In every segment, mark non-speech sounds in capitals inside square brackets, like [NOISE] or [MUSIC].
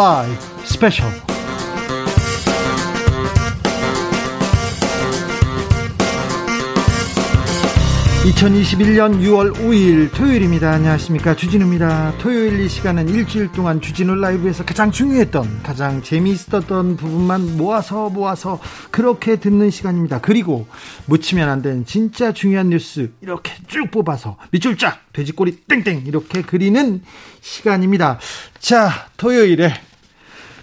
라이브 스페셜 2021년 6월 5일 토요일입니다. 안녕하십니까. 주진우입니다. 토요일 이 시간은 일주일 동안 주진우 라이브에서 가장 중요했던, 가장 재미있었던 부분만 모아서 모아서 그렇게 듣는 시간입니다. 그리고 묻히면 안 되는 진짜 중요한 뉴스 이렇게 쭉 뽑아서 밑줄 쫙, 돼지꼬리 땡땡 이렇게 그리는 시간입니다. 자, 토요일에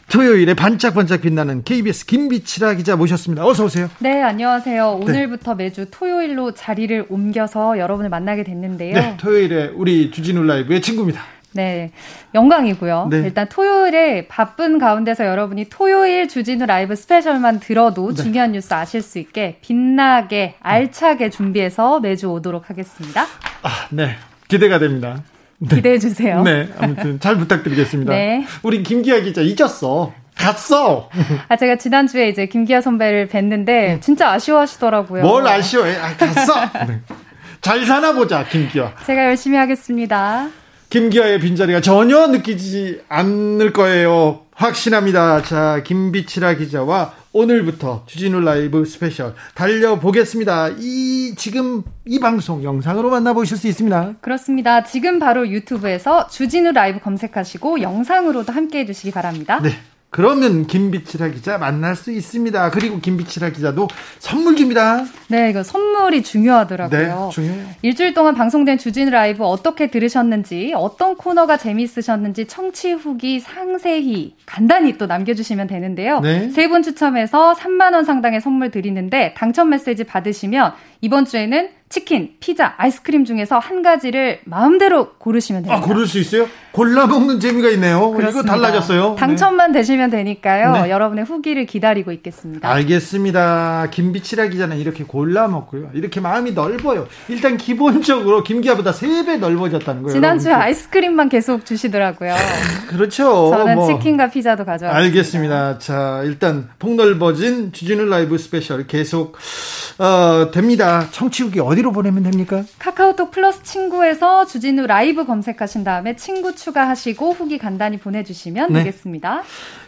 토요일에 반짝반짝 빛나는 KBS 김비치라 기자 모셨습니다. 어서 오세요. 네, 안녕하세요. 네. 오늘부터 네. 매주 토요일로 자리를 옮겨서 여러분을 만나게 됐는데요. 네, 토요일에 우리 주진우 라이브의 친구입니다. 네, 영광이고요. 네. 일단 토요일에 바쁜 가운데서 여러분이 토요일 주진우 라이브 스페셜만 들어도 네. 중요한 뉴스 아실 수 있게 빛나게 알차게 준비해서 매주 오도록 하겠습니다. 아, 네, 기대가 됩니다. 네. 기대해 주세요. 네, 아무튼 잘 부탁드리겠습니다. 네. 우리 김기화 기자 잊었어. 갔어. 아 제가 지난 주에 이제 김기화 선배를 뵀는데 진짜 아쉬워하시더라고요. 뭘 아쉬워해? 아, 갔어. 네. 잘 사나 보자, 김기화. 제가 열심히 하겠습니다. 김기화의 빈자리가 전혀 느끼지 않을 거예요. 확신합니다. 자, 김빛이라 기자와 오늘부터 주진우 라이브 스페셜 달려보겠습니다. 이 지금 이 방송 영상으로 만나보실 수 있습니다. 그렇습니다. 지금 바로 유튜브에서 주진우 라이브 검색하시고 영상으로도 함께 해주시기 바랍니다. 네. 그러면 김비치라 기자 만날 수 있습니다. 그리고 김비치라 기자도 선물 줍니다. 네, 이거 선물이 중요하더라고요. 네, 중요해요. 일주일 동안 방송된 주진 라이브 어떻게 들으셨는지, 어떤 코너가 재미있으셨는지 청취 후기 상세히 간단히 또 남겨주시면 되는데요. 네. 세분 추첨해서 3만 원 상당의 선물 드리는데 당첨 메시지 받으시면 이번 주에는 치킨, 피자, 아이스크림 중에서 한 가지를 마음대로 고르시면 됩니다. 아, 고를 수 있어요? 골라 먹는 재미가 있네요. 그렇습니다. 이거 달라졌어요. 당첨만 네. 되시면 되니까요. 네. 여러분의 후기를 기다리고 있겠습니다. 알겠습니다. 김빛이라 기자는 이렇게 골라 먹고요. 이렇게 마음이 넓어요. 일단 기본적으로 김기화보다 3배 넓어졌다는 거예요. 지난주에 여러분. 아이스크림만 계속 주시더라고요. [LAUGHS] 그렇죠. 저는 뭐. 치킨과 피자도 가져왔습니다. 알겠습니다. 자, 일단 폭넓어진 주진우 라이브 스페셜 계속 어, 됩니다. 청취후기 어디 로 보내면 됩니까? 카카오톡 플러스 친구에서 주진우 라이브 검색하신 다음에 친구 추가하시고 후기 간단히 보내주시면 네. 되겠습니다.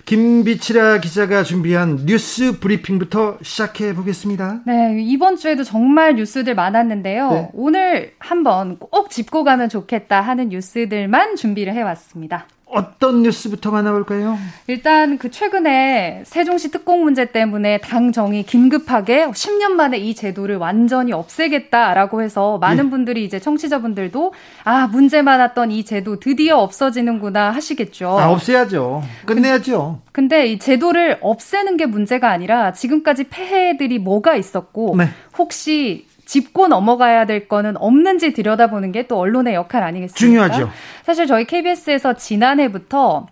김빛이라 기자가 준비한 뉴스 브리핑부터 시작해 보겠습니다. 네, 이번 주에도 정말 뉴스들 많았는데요. 네. 오늘 한번 꼭 짚고 가면 좋겠다 하는 뉴스들만 준비를 해왔습니다. 어떤 뉴스부터 만나볼까요? 일단 그 최근에 세종시 특공 문제 때문에 당 정이 긴급하게 10년 만에 이 제도를 완전히 없애겠다라고 해서 많은 예. 분들이 이제 청취자분들도 아 문제 많았던 이 제도 드디어 없어지는구나 하시겠죠. 아 없애야죠. 끝내야죠. 근데 이 제도를 없애는 게 문제가 아니라 지금까지 폐해들이 뭐가 있었고 네. 혹시 짚고 넘어가야 될 거는 없는지 들여다보는 게 또 언론의 역할 아니겠습니까? 중요하죠. 사실 저희 KBS에서 지난해부터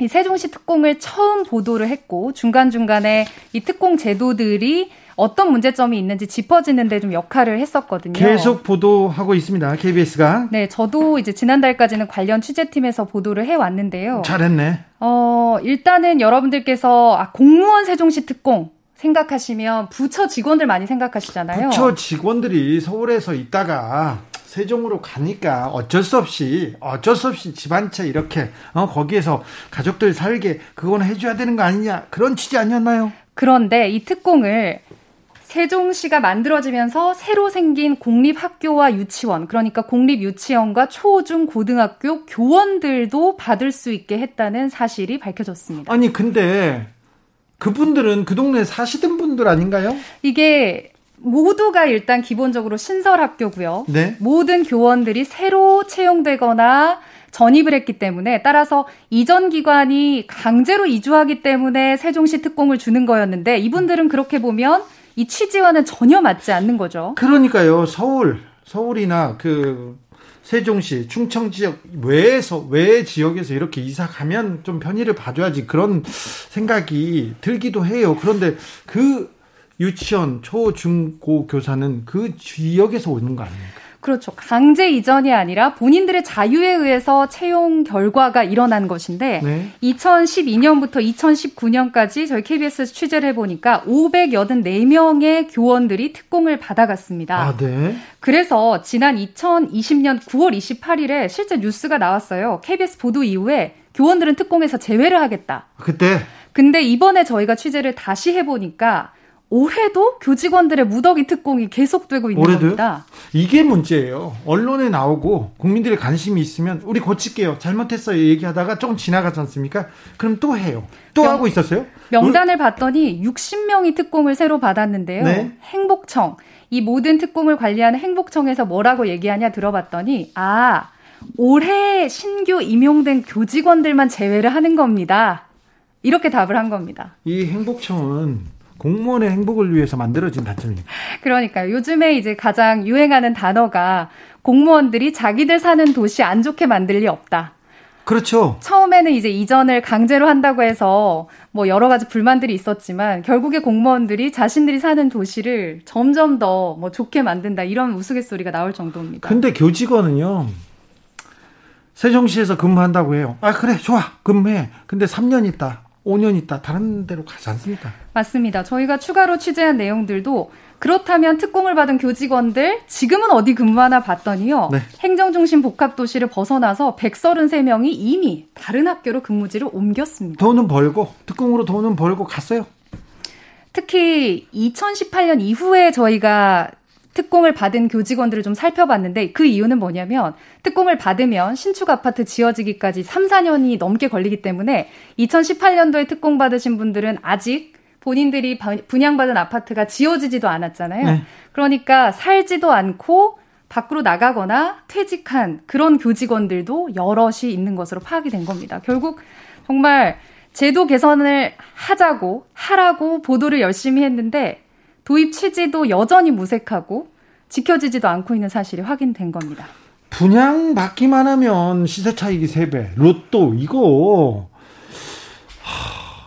이 세종시 특공을 처음 보도를 했고 중간중간에 이 특공 제도들이 어떤 문제점이 있는지 짚어지는데 좀 역할을 했었거든요. 계속 보도하고 있습니다. KBS가. 네, 저도 이제 지난달까지는 관련 취재팀에서 보도를 해 왔는데요. 잘했네. 어, 일단은 여러분들께서 아, 공무원 세종시 특공 생각하시면 부처 직원들 많이 생각하시잖아요. 부처 직원들이 서울에서 있다가 세종으로 가니까 어쩔 수 없이 어쩔 수 없이 집안채 이렇게 어 거기에서 가족들 살게 그거는 해줘야 되는 거 아니냐 그런 취지 아니었나요? 그런데 이 특공을 세종시가 만들어지면서 새로 생긴 공립학교와 유치원, 그러니까 공립유치원과 초중 고등학교 교원들도 받을 수 있게 했다는 사실이 밝혀졌습니다. 아니 근데 그분들은 그 동네에 사시던 분들 아닌가요? 이게 모두가 일단 기본적으로 신설 학교고요. 네. 모든 교원들이 새로 채용되거나 전입을 했기 때문에 따라서 이전 기관이 강제로 이주하기 때문에 세종시 특공을 주는 거였는데 이분들은 그렇게 보면 이 취지와는 전혀 맞지 않는 거죠. 그러니까요. 서울 서울이나 그 세종시, 충청 지역 외에서 외 지역에서 이렇게 이사 가면 좀 편의를 봐줘야지 그런 생각이 들기도 해요. 그런데 그 유치원 초, 중, 고 교사는 그 지역에서 오는 거 아닙니까? 그렇죠. 강제 이전이 아니라 본인들의 자유에 의해서 채용 결과가 일어난 것인데 네. 2012년부터 2019년까지 저희 KBS에서 취재를 해보니까 584명의 교원들이 특공을 받아갔습니다. 아, 네. 그래서 지난 2020년 9월 28일에 실제 뉴스가 나왔어요. KBS 보도 이후에 교원들은 특공에서 제외를 하겠다. 그때. 근데 이번에 저희가 취재를 다시 해보니까 올해도 교직원들의 무더기 특공이 계속되고 있는 올해도요? 겁니다. 이게 문제예요. 언론에 나오고 국민들의 관심이 있으면 우리 고칠게요. 잘못했어요. 얘기하다가 조금 지나가지 않습니까? 그럼 또 해요. 또 명, 하고 있었어요? 명단을 봤더니 60명이 특공을 새로 받았는데요. 네? 행복청 이 모든 특공을 관리하는 행복청에서 뭐라고 얘기하냐 들어봤더니 아 올해 신규 임용된 교직원들만 제외를 하는 겁니다. 이렇게 답을 한 겁니다. 이 행복청은 공무원의 행복을 위해서 만들어진 단체입니다. 그러니까요. 요즘에 이제 가장 유행하는 단어가 공무원들이 자기들 사는 도시 안 좋게 만들 리 없다. 그렇죠. 처음에는 이제 이전을 강제로 한다고 해서 뭐 여러 가지 불만들이 있었지만 결국에 공무원들이 자신들이 사는 도시를 점점 더 뭐 좋게 만든다 이런 우스갯소리가 나올 정도입니다. 근데 교직원은요. 세종시에서 근무한다고 해요. 아 그래 좋아 근무해. 근데 3년 있다. 5년 있다 다른 데로 가지 않습니까? 맞습니다. 저희가 추가로 취재한 내용들도 그렇다면 특공을 받은 교직원들 지금은 어디 근무하나 봤더니요. 네. 행정중심 복합도시를 벗어나서 133명이 이미 다른 학교로 근무지를 옮겼습니다. 돈은 벌고 특공으로 돈은 벌고 갔어요. 특히 2018년 이후에 저희가 특공을 받은 교직원들을 좀 살펴봤는데 그 이유는 뭐냐면 특공을 받으면 신축 아파트 지어지기까지 3, 4년이 넘게 걸리기 때문에 2018년도에 특공 받으신 분들은 아직 본인들이 분양받은 아파트가 지어지지도 않았잖아요. 네. 그러니까 살지도 않고 밖으로 나가거나 퇴직한 그런 교직원들도 여럿이 있는 것으로 파악이 된 겁니다. 결국 정말 제도 개선을 하자고 하라고 보도를 열심히 했는데 도입 취지도 여전히 무색하고 지켜지지도 않고 있는 사실이 확인된 겁니다. 분양 받기만 하면 시세 차익이 3배, 로또 이거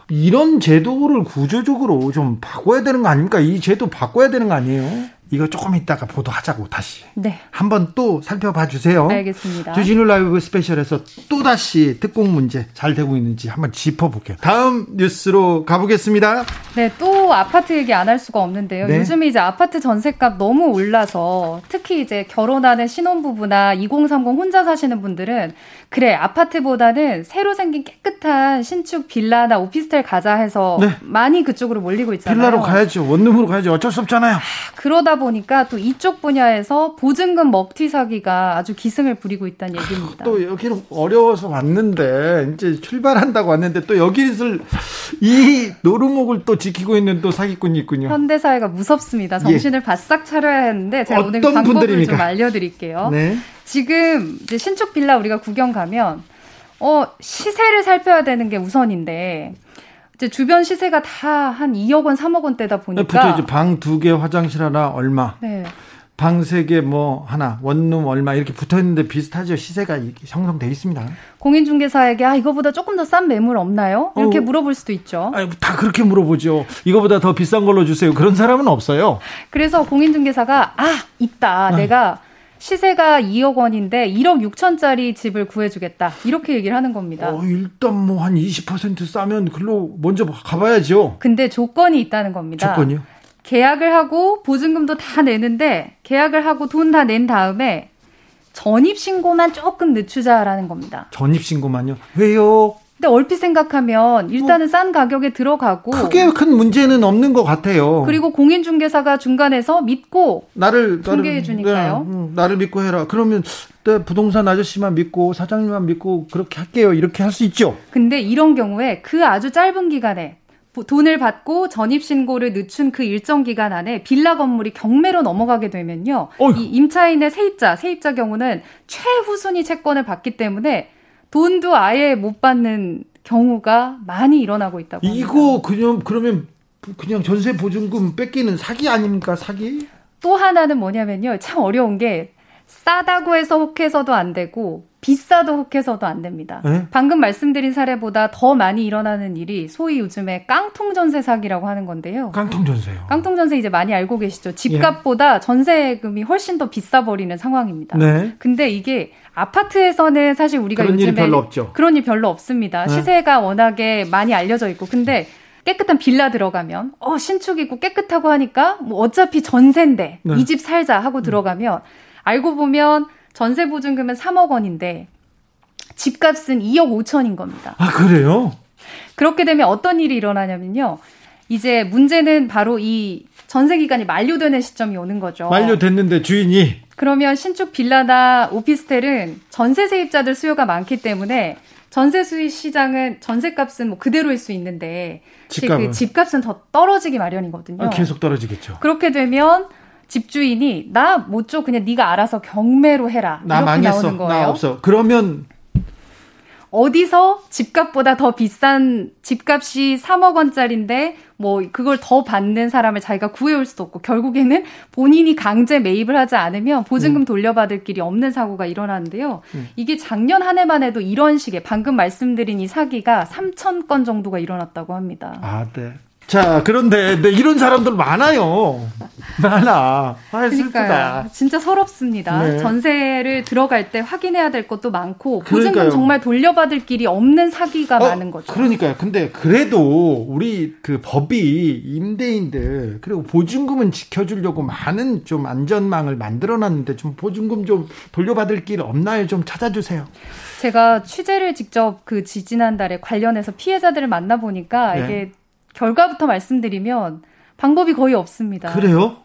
이런 제도를 구조적으로 좀 바꿔야 되는 거 아닙니까? 이 제도 바꿔야 되는 거 아니에요? 이거 조금 있다가 보도하자고 다시. 네. 한번 또 살펴봐 주세요. 알겠습니다. 주진우 라이브 스페셜에서 또 다시 특공 문제 잘 되고 있는지 한번 짚어볼게요. 다음 뉴스로 가보겠습니다. 네, 또 아파트 얘기 안 할 수가 없는데요. 네. 요즘에 이제 아파트 전세값 너무 올라서 특히 이제 결혼하는 신혼부부나 2030 혼자 사시는 분들은 그래 아파트보다는 새로 생긴 깨끗한 신축 빌라나 오피스텔 가자 해서 네. 많이 그쪽으로 몰리고 있잖아요. 빌라로 가야죠. 원룸으로 가야죠. 어쩔 수 없잖아요. 아, 그러다 보니까 또 이쪽 분야에서 보증금 먹튀 사기가 아주 기승을 부리고 있다는 얘기입니다. 또 여기는 어려워서 왔는데 이제 출발한다고 왔는데 또 여기를 이 노루목을 또 지키고 있는 또 사기꾼이 있군요. 현대 사회가 무섭습니다. 정신을 예. 바싹 차려야 하는데 제가 오늘 방법을 분들입니까? 좀 알려드릴게요. 네. 지금 이제 신축 빌라 우리가 구경 가면 어 시세를 살펴야 되는 게 우선인데 이제 주변 시세가 다 한 2억 원, 3억 원대다 보니까 네, 방두 개, 화장실 하나 얼마. 네. 방세개뭐 하나, 원룸 얼마 이렇게 붙어 있는데 비슷하죠. 시세가 형성돼 있습니다. 공인중개사에게 아 이거보다 조금 더 싼 매물 없나요? 이렇게 어, 물어볼 수도 있죠. 아니, 다 그렇게 물어보죠. 이거보다 더 비싼 걸로 주세요. 그런 사람은 없어요. 그래서 공인중개사가 아 있다. 네. 내가 시세가 2억 원인데 1억 6천짜리 집을 구해주겠다. 이렇게 얘기를 하는 겁니다. 어, 일단 뭐 한 20% 싸면 글로 먼저 가봐야죠. 근데 조건이 있다는 겁니다. 조건이요? 계약을 하고 보증금도 다 내는데 계약을 하고 돈 다 낸 다음에 전입 신고만 조금 늦추자라는 겁니다. 전입 신고만요? 왜요? 근데 얼핏 생각하면 일단은 뭐, 싼 가격에 들어가고 크게 큰 문제는 없는 것 같아요. 그리고 공인중개사가 중간에서 믿고 나를 중개해 주니까요. 네, 음, 나를 믿고 해라. 그러면 네, 부동산 아저씨만 믿고 사장님만 믿고 그렇게 할게요. 이렇게 할 수 있죠. 근데 이런 경우에 그 아주 짧은 기간에 돈을 받고 전입신고를 늦춘 그 일정 기간 안에 빌라 건물이 경매로 넘어가게 되면요. 어휴. 이 임차인의 세입자, 세입자 경우는 최후순위 채권을 받기 때문에 돈도 아예 못 받는 경우가 많이 일어나고 있다고 합니다. 이거 그냥 그러면 그냥 전세 보증금 뺏기는 사기 아닙니까 사기? 또 하나는 뭐냐면요 참 어려운 게 싸다고 해서 혹해서도 안 되고 비싸도 혹해서도 안 됩니다. 네? 방금 말씀드린 사례보다 더 많이 일어나는 일이 소위 요즘에 깡통 전세 사기라고 하는 건데요. 깡통 전세요. 깡통 전세 이제 많이 알고 계시죠. 집값보다 예. 전세금이 훨씬 더 비싸 버리는 상황입니다. 네. 근데 이게 아파트에서는 사실 우리가 그런 요즘에 일이 별로 없죠. 그런 일 별로 없습니다. 네. 시세가 워낙에 많이 알려져 있고 근데 깨끗한 빌라 들어가면 어 신축이고 깨끗하고 하니까 뭐 어차피 전세인데 네. 이집 살자 하고 들어가면 알고 보면 전세 보증금은 3억 원인데 집값은 2억 5천인 겁니다. 아, 그래요? 그렇게 되면 어떤 일이 일어나냐면요. 이제 문제는 바로 이 전세 기간이 만료되는 시점이 오는 거죠. 만료됐는데 주인이 그러면 신축 빌라나 오피스텔은 전세 세입자들 수요가 많기 때문에 전세 수익 시장은 전세값은 뭐 그대로일 수 있는데 집값은, 그 집값은 더 떨어지기 마련이거든요. 아, 계속 떨어지겠죠. 그렇게 되면 집주인이 나 못 줘 그냥 네가 알아서 경매로 해라 나 이렇게 망했어. 나오는 거예요. 나 없어. 그러면 어디서 집값보다 더 비싼 집값이 3억 원짜리인데 뭐 그걸 더 받는 사람을 자기가 구해올 수도 없고 결국에는 본인이 강제 매입을 하지 않으면 보증금 음. 돌려받을 길이 없는 사고가 일어나는데요. 음. 이게 작년 한 해만 해도 이런 식의 방금 말씀드린 이 사기가 3천 건 정도가 일어났다고 합니다. 아, 네. 자, 그런데 네, 이런 사람들 많아요. 많아. 아, 슬프다. 진짜 서럽습니다. 네. 전세를 들어갈 때 확인해야 될 것도 많고 보증금 그러니까요. 정말 돌려받을 길이 없는 사기가 어, 많은 거죠. 그러니까요. 근데 그래도 우리 그 법이 임대인들 그리고 보증금은 지켜주려고 많은 좀 안전망을 만들어놨는데 좀 보증금 좀 돌려받을 길 없나요? 좀 찾아주세요. 제가 취재를 직접 그 지지난달에 관련해서 피해자들을 만나 보니까 네. 이게 결과부터 말씀드리면 방법이 거의 없습니다. 그래요?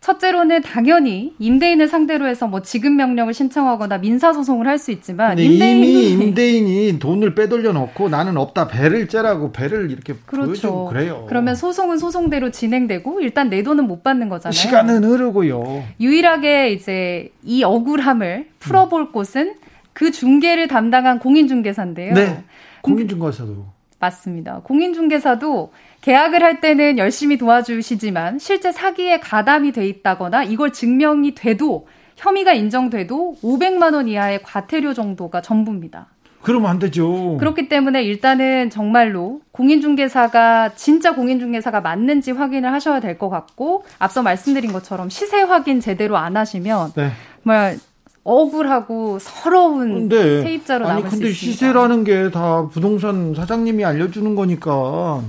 첫째로는 당연히 임대인을 상대로 해서 뭐 지급 명령을 신청하거나 민사 소송을 할 수 있지만 임대인이 [LAUGHS] 임대인이 돈을 빼돌려 놓고 나는 없다 배를 째라고 배를 이렇게 그렇죠. 그래요. 그러면 소송은 소송대로 진행되고 일단 내 돈은 못 받는 거잖아요. 시간은 흐르고요. 유일하게 이제 이 억울함을 풀어볼 음. 곳은 그 중개를 담당한 공인중개사인데요. 네. 공인중개사도 맞습니다. 공인중개사도 계약을 할 때는 열심히 도와주시지만 실제 사기에 가담이 돼 있다거나 이걸 증명이 돼도 혐의가 인정돼도 500만 원 이하의 과태료 정도가 전부입니다. 그러면 안 되죠. 그렇기 때문에 일단은 정말로 공인중개사가 진짜 공인중개사가 맞는지 확인을 하셔야 될 것 같고 앞서 말씀드린 것처럼 시세 확인 제대로 안 하시면 네. 정말 억울하고 서러운 네. 세입자로 남을 아니, 근데 시세라는 게 다 부동산 사장님이 알려주는 거니까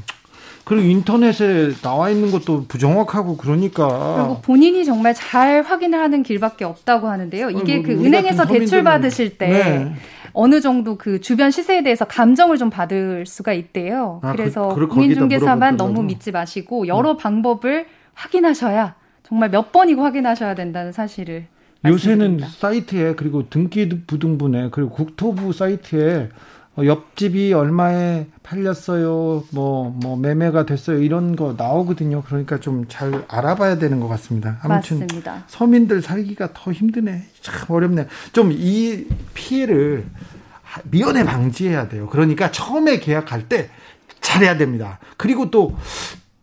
그리고 인터넷에 나와 있는 것도 부정확하고 그러니까. 그리고 본인이 정말 잘 확인을 하는 길밖에 없다고 하는데요. 이게 아니, 그 은행에서 대출 받으실 때 네. 어느 정도 그 주변 시세에 대해서 감정을 좀 받을 수가 있대요. 아, 그, 그래서 그, 공인중개사만 너무 믿지 마시고 여러 음. 방법을 확인하셔야 정말 몇 번이고 확인하셔야 된다는 사실을. 요새는 사이트에 그리고 등기 부등본에 그리고 국토부 사이트에 어, 옆집이 얼마에 팔렸어요, 뭐, 뭐, 매매가 됐어요, 이런 거 나오거든요. 그러니까 좀 잘 알아봐야 되는 것 같습니다. 아무튼, 맞습니다. 서민들 살기가 더 힘드네. 참 어렵네. 좀 이 피해를 미연에 방지해야 돼요. 그러니까 처음에 계약할 때 잘해야 됩니다. 그리고 또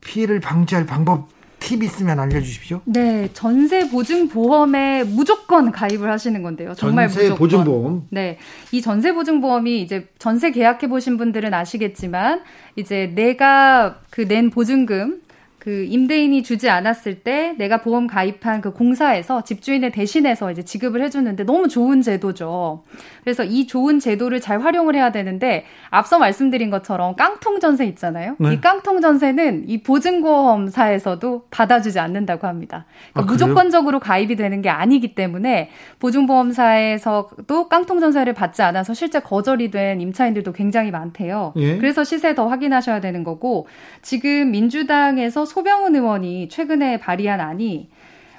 피해를 방지할 방법 팁 있으면 알려주십시오. 네, 전세 보증 보험에 무조건 가입을 하시는 건데요. 정말 전세 무조건. 보증 보험. 네, 이 전세 보증 보험이 이제 전세 계약해 보신 분들은 아시겠지만 이제 내가 그 낸 보증금 그 임대인이 주지 않았을 때 내가 보험 가입한 그 공사에서 집주인을 대신해서 이제 지급을 해주는데 너무 좋은 제도죠. 그래서 이 좋은 제도를 잘 활용을 해야 되는데 앞서 말씀드린 것처럼 깡통 전세 있잖아요. 네. 이 깡통 전세는 이 보증보험사에서도 받아주지 않는다고 합니다. 그러니까 아, 무조건적으로 가입이 되는 게 아니기 때문에 보증보험사에서도 깡통 전세를 받지 않아서 실제 거절이 된 임차인들도 굉장히 많대요. 예? 그래서 시세 더 확인하셔야 되는 거고 지금 민주당에서 소병훈 의원이 최근에 발의한 안이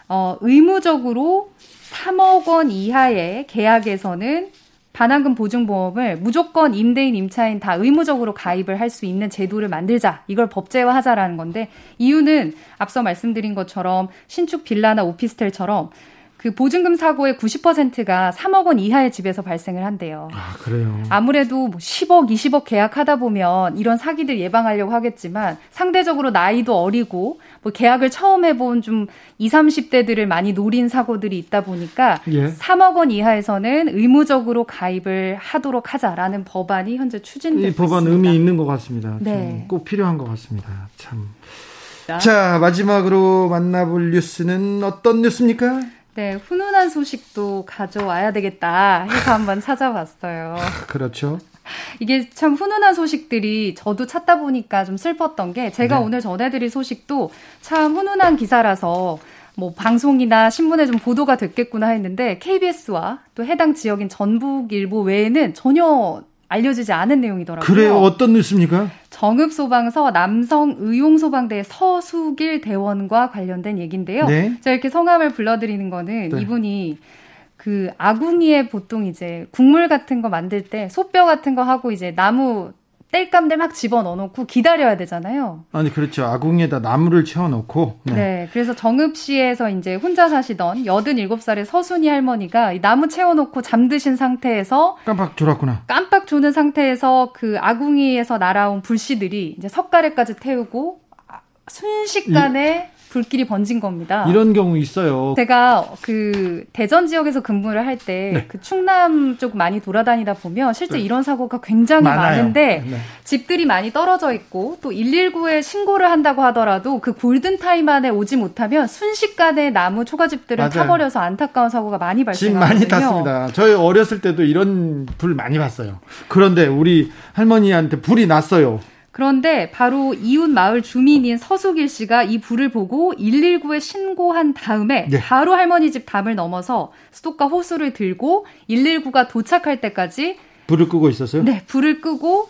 어, 의무적으로 3억 원 이하의 계약에서는 반환금 보증보험을 무조건 임대인, 임차인 다 의무적으로 가입을 할 수 있는 제도를 만들자. 이걸 법제화하자라는 건데 이유는 앞서 말씀드린 것처럼 신축 빌라나 오피스텔처럼 그 보증금 사고의 90%가 3억 원 이하의 집에서 발생을 한대요. 아, 그래요. 아무래도 뭐 10억, 20억 계약하다 보면 이런 사기들 예방하려고 하겠지만 상대적으로 나이도 어리고 뭐 계약을 처음 해본 좀 20, 30대들을 많이 노린 사고들이 있다 보니까 예. 3억 원 이하에서는 의무적으로 가입을 하도록 하자라는 법안이 현재 추진되고 있습니다. 이 법안 의미 있는 것 같습니다. 네. 꼭 필요한 것 같습니다. 참. 자, 마지막으로 만나볼 뉴스는 어떤 뉴스입니까? 네, 훈훈한 소식도 가져와야 되겠다 해서 한번 찾아봤어요. [LAUGHS] 그렇죠. 이게 참 훈훈한 소식들이 저도 찾다 보니까 좀 슬펐던 게 제가 네. 오늘 전해드릴 소식도 참 훈훈한 기사라서 뭐 방송이나 신문에 좀 보도가 됐겠구나 했는데 KBS와 또 해당 지역인 전북일보 외에는 전혀 알려지지 않은 내용이더라고요. 그래요? 어떤 뉴스입니까? 정읍소방서 남성의용소방대 서수길 대원과 관련된 얘기인데요. 네. 제가 이렇게 성함을 불러드리는 거는 네. 이분이 그 아궁이에 보통 이제 국물 같은 거 만들 때 소뼈 같은 거 하고 이제 나무 땔감들 막 집어 넣어놓고 기다려야 되잖아요. 아니 그렇죠. 아궁이에다 나무를 채워놓고. 네. 네. 그래서 정읍시에서 이제 혼자 사시던 87살의 서순이 할머니가 나무 채워놓고 잠드신 상태에서 깜빡 졸았구나. 깜빡 조는 상태에서 그 아궁이에서 날아온 불씨들이 이제 석가래까지 태우고 순식간에 이... 불길이 번진 겁니다. 이런 경우 있어요. 제가 그 대전 지역에서 근무를 할 때그 네. 그 충남 쪽 많이 돌아다니다 보면 실제 네. 이런 사고가 굉장히 많아요. 많은데 네. 집들이 많이 떨어져 있고 또 119에 신고를 한다고 하더라도 그 골든 타임 안에 오지 못하면 순식간에 나무 초가집들을 맞아요. 타버려서 안타까운 사고가 많이 발생하거든요. 많이 탔습니다. 저희 어렸을 때도 이런 불 많이 봤어요. 그런데 우리 할머니한테 불이 났어요. 그런데 바로 이웃 마을 주민인 서수길 씨가 이 불을 보고 119에 신고한 다음에 네. 바로 할머니 집 담을 넘어서 수도가 호수를 들고 119가 도착할 때까지 불을 끄고 있었어요? 네, 불을 끄고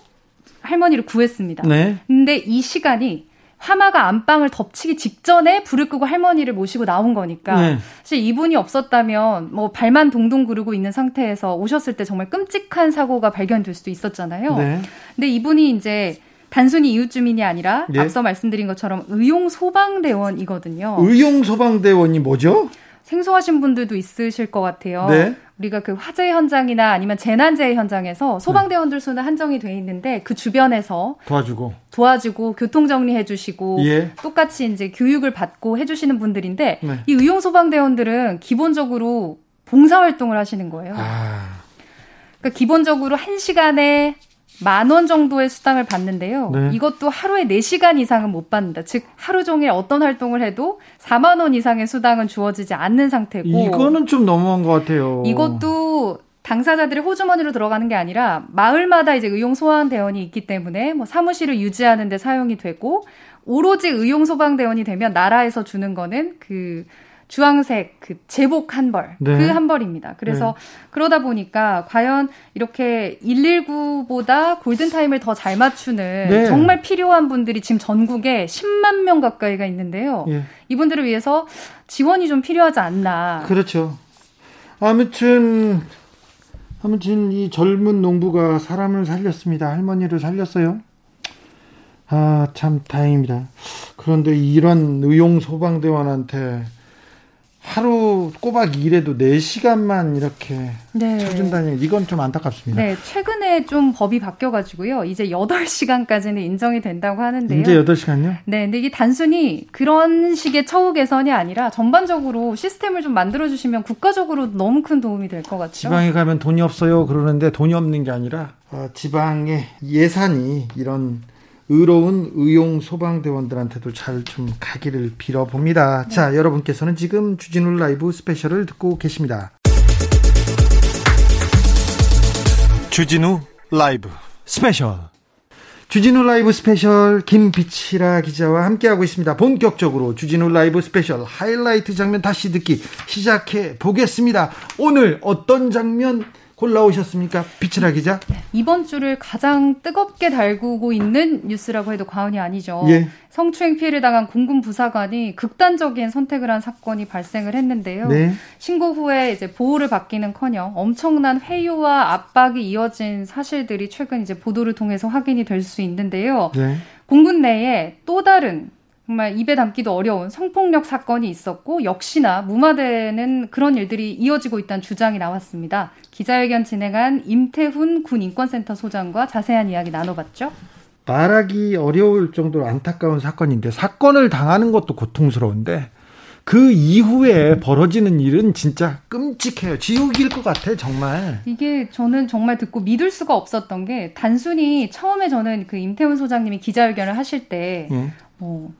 할머니를 구했습니다. 네. 근데 이 시간이 화마가 안방을 덮치기 직전에 불을 끄고 할머니를 모시고 나온 거니까 네. 사실 이분이 없었다면 뭐 발만 동동 구르고 있는 상태에서 오셨을 때 정말 끔찍한 사고가 발견될 수도 있었잖아요. 네. 근데 이분이 이제 단순히 이웃 주민이 아니라 예? 앞서 말씀드린 것처럼 의용 소방대원이거든요. 의용 소방대원이 뭐죠? 생소하신 분들도 있으실 것 같아요. 네. 우리가 그 화재 현장이나 아니면 재난재해 현장에서 소방대원들 수는 한정이 돼 있는데 그 주변에서 도와주고 도와주고 교통 정리해 주시고 예. 똑같이 이제 교육을 받고 해 주시는 분들인데 네. 이 의용 소방대원들은 기본적으로 봉사 활동을 하시는 거예요. 아. 그러니까 기본적으로 한 시간에 만 원 정도의 수당을 받는데요. 네. 이것도 하루에 4시간 이상은 못 받는다. 즉 하루 종일 어떤 활동을 해도 4만 원 이상의 수당은 주어지지 않는 상태고 이거는 좀 너무한 것 같아요. 이것도 당사자들의 호주머니로 들어가는 게 아니라 마을마다 이제 의용 소방 대원이 있기 때문에 뭐 사무실을 유지하는 데 사용이 되고 오로지 의용 소방 대원이 되면 나라에서 주는 거는 그 주황색 그 제복 한 벌, 네. 그한 벌입니다. 그래서 네. 그러다 보니까 과연 이렇게 119보다 골든타임을 더 잘 맞추는 네. 정말 필요한 분들이 지금 전국에 10만 명 가까이가 있는데요. 예. 이분들을 위해서 지원이 좀 필요하지 않나. 그렇죠. 아무튼, 아무튼 이 젊은 농부가 사람을 살렸습니다. 할머니를 살렸어요. 아, 참 다행입니다. 그런데 이런 의용 소방대원한테 하루 꼬박 일해도 4시간만 이렇게 네. 쳐준다니 이건 좀 안타깝습니다. 네, 최근에 좀 법이 바뀌어 가지고요. 이제 8시간까지는 [LAUGHS] 인정이 된다고 하는데요. 이제 8시간요? 네, 근데 이게 단순히 그런 식의 처우 개선이 아니라 전반적으로 시스템을 좀 만들어 주시면 국가적으로 너무 큰 도움이 될 것 같죠. 지방에 가면 돈이 없어요. 그러는데 돈이 없는 게 아니라 어, 지방의 예산이 이런 의로운 의용 소방대원들한테도 잘 좀 가기를 빌어봅니다. 네. 자, 여러분께서는 지금 주진우 라이브 스페셜을 듣고 계십니다. 주진우 라이브 스페셜. 주진우 라이브 스페셜 김빛이라 기자와 함께하고 있습니다. 본격적으로 주진우 라이브 스페셜 하이라이트 장면 다시 듣기 시작해 보겠습니다. 오늘 어떤 장면 골라오셨습니까? 비치라 기자? 네, 이번 주를 가장 뜨겁게 달구고 있는 뉴스라고 해도 과언이 아니죠. 예. 성추행 피해를 당한 공군 부사관이 극단적인 선택을 한 사건이 발생을 했는데요. 네. 신고 후에 이제 보호를 받기는커녕 엄청난 회유와 압박이 이어진 사실들이 최근 이제 보도를 통해서 확인이 될 수 있는데요. 네. 공군 내에 또 다른 정말 입에 담기도 어려운 성폭력 사건이 있었고 역시나 무마되는 그런 일들이 이어지고 있다는 주장이 나왔습니다. 기자회견 진행한 임태훈 군 인권센터 소장과 자세한 이야기 나눠봤죠. 말하기 어려울 정도로 안타까운 사건인데 사건을 당하는 것도 고통스러운데 그 이후에 벌어지는 일은 진짜 끔찍해요. 지옥일 것 같아, 정말. 이게 저는 정말 듣고 믿을 수가 없었던 게 단순히 처음에 저는 그 임태훈 소장님이 기자회견을 하실 때, 예. 뭐,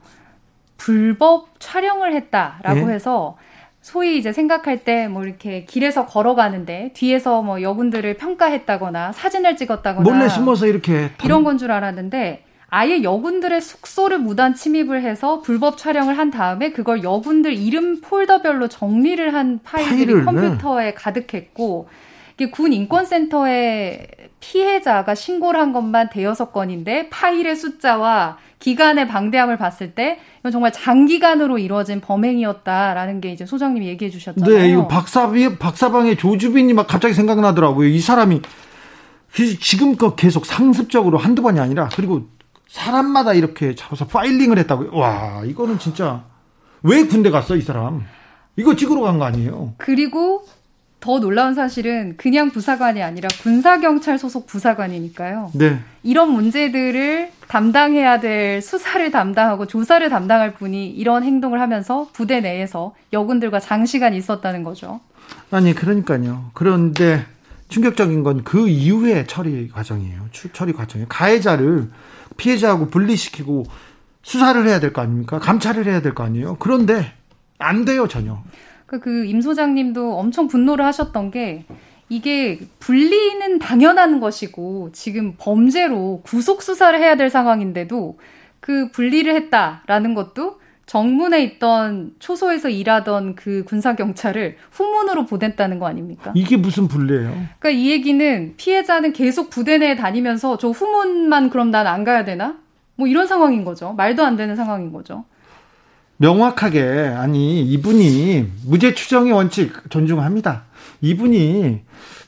불법 촬영을 했다라고 네. 해서 소위 이제 생각할 때 뭐 이렇게 길에서 걸어가는데 뒤에서 뭐 여군들을 평가했다거나 사진을 찍었다거나 몰래 숨어서 이렇게 이런 건 줄 알았는데 아예 여군들의 숙소를 무단 침입을 해서 불법 촬영을 한 다음에 그걸 여군들 이름 폴더별로 정리를 한 파일들이 파일을, 네. 컴퓨터에 네. 가득했고 군 인권센터에 피해자가 신고를 한 것만 대여섯 건인데 파일의 숫자와 기간의 방대함을 봤을 때 이건 정말 장기간으로 이루어진 범행이었다라는 게 이제 소장님이 얘기해 주셨잖아요. 네, 이거 박사비 박사방의 조주빈이 막 갑자기 생각나더라고요. 이 사람이 지금껏 계속 상습적으로 한두 번이 아니라 그리고 사람마다 이렇게 잡아서 파일링을 했다고요. 와, 이거는 진짜 왜 군대 갔어, 이 사람? 이거 찍으러 간 거 아니에요? 그리고 더 놀라운 사실은 그냥 부사관이 아니라 군사경찰 소속 부사관이니까요. 네. 이런 문제들을 담당해야 될 수사를 담당하고 조사를 담당할 분이 이런 행동을 하면서 부대 내에서 여군들과 장시간 있었다는 거죠. 아니, 그러니까요. 그런데 충격적인 건 그 이후의 처리 과정이에요. 처리 과정이에요. 가해자를 피해자하고 분리시키고 수사를 해야 될 거 아닙니까? 감찰을 해야 될 거 아니에요? 그런데 안 돼요, 전혀. 그임 그 소장님도 엄청 분노를 하셨던 게 이게 분리는 당연한 것이고 지금 범죄로 구속 수사를 해야 될 상황인데도 그 분리를 했다라는 것도 정문에 있던 초소에서 일하던 그 군사 경찰을 후문으로 보냈다는 거 아닙니까? 이게 무슨 분리예요? 그러니까 이 얘기는 피해자는 계속 부대 내에 다니면서 저 후문만 그럼 난 안 가야 되나? 뭐 이런 상황인 거죠. 말도 안 되는 상황인 거죠. 명확하게 아니 이분이 무죄 추정의 원칙 존중합니다. 이분이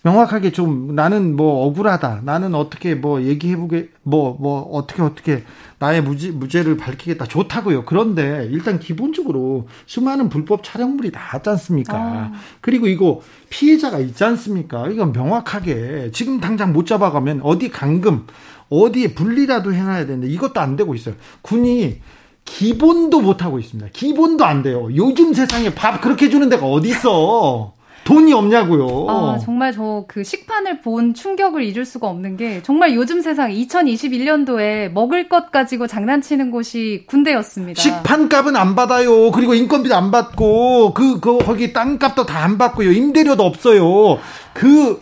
명확하게 좀 나는 뭐 억울하다. 나는 어떻게 뭐 얘기해 보게 뭐뭐 뭐 어떻게 어떻게 나의 무죄 무죄를 밝히겠다. 좋다고요. 그런데 일단 기본적으로 수많은 불법 촬영물이 나왔지 않습니까? 아. 그리고 이거 피해자가 있지 않습니까? 이건 명확하게 지금 당장 못 잡아가면 어디 감금 어디에 분리라도 해놔야 되는데 이것도 안 되고 있어요. 군이 기본도 못 하고 있습니다. 기본도 안 돼요. 요즘 세상에 밥 그렇게 주는 데가 어디 있어? [LAUGHS] 돈이 없냐고요. 아, 정말 저 그 식판을 본 충격을 잊을 수가 없는 게 정말 요즘 세상 2021년도에 먹을 것 가지고 장난치는 곳이 군대였습니다. 식판값은 안 받아요. 그리고 인건비도 안 받고 그, 그 거기 땅값도 다 안 받고요. 임대료도 없어요. 그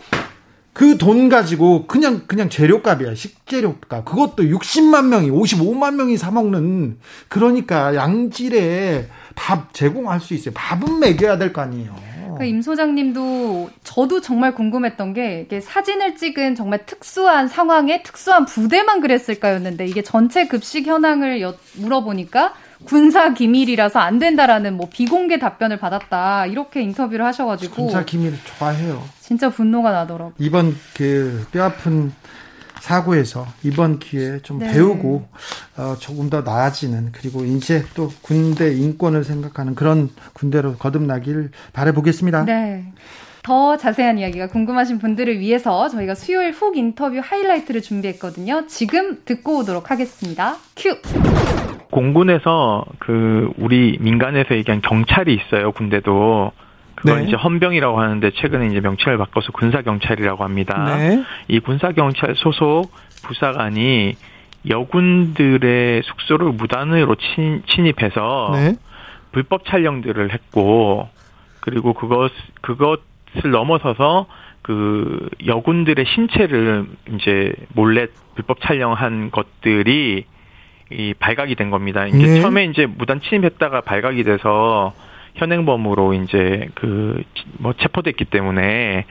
그 돈 가지고 그냥 그냥 재료값이야 식재료값 그것도 60만 명이 55만 명이 사 먹는 그러니까 양질의 밥 제공할 수 있어요 밥은 먹여야 될 거 아니에요. 그 임 소장님도 저도 정말 궁금했던 게 이게 사진을 찍은 정말 특수한 상황에 특수한 부대만 그랬을까였는데 이게 전체 급식 현황을 여, 물어보니까 군사 기밀이라서 안 된다라는 뭐 비공개 답변을 받았다 이렇게 인터뷰를 하셔가지고 군사 기밀 좋아해요. 진짜 분노가 나더라고. 이번 그 뼈아픈 사고에서 이번 기회에 좀 네. 배우고 어, 조금 더 나아지는 그리고 이제 또 군대 인권을 생각하는 그런 군대로 거듭나길 바라보겠습니다. 네. 더 자세한 이야기가 궁금하신 분들을 위해서 저희가 수요일 훅 인터뷰 하이라이트를 준비했거든요. 지금 듣고 오도록 하겠습니다. 큐! 공군에서 그 우리 민간에서 얘기한 경찰이 있어요. 군대도 그걸 네. 이제 헌병이라고 하는데 최근에 이제 명칭을 바꿔서 군사 경찰이라고 합니다. 네. 이 군사 경찰 소속 부사관이 여군들의 숙소를 무단으로 침, 침입해서 네. 불법 촬영들을 했고 그리고 그것 그것을 넘어서서 그 여군들의 신체를 이제 몰래 불법 촬영한 것들이 이 발각이 된 겁니다. 이게 네. 처음에 이제 무단 침입했다가 발각이 돼서 현행범으로 이제 그 뭐 체포됐기 때문에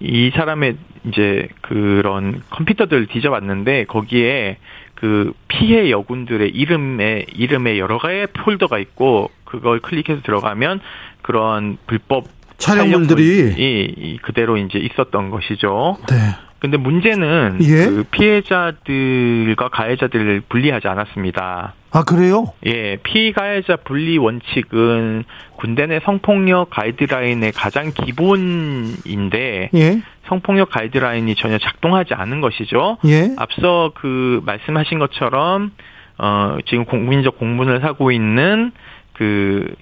이 사람의 이제 그런 컴퓨터들 뒤져봤는데 거기에 그 피해 여군들의 이름에 이름에 여러 가지 폴더가 있고 그걸 클릭해서 들어가면 그런 불법 촬영물들이 그대로 이제 있었던 것이죠. 네. 근데 문제는 예? 그 피해자들과 가해자들을 분리하지 않았습니다. 아 그래요? 예, 피가해자 분리 원칙은 군대 내 성폭력 가이드라인의 가장 기본인데 예? 성폭력 가이드라인이 전혀 작동하지 않은 것이죠. 예? 앞서 그 말씀하신 것처럼 어 지금 국민적 공분을 하고 있는 그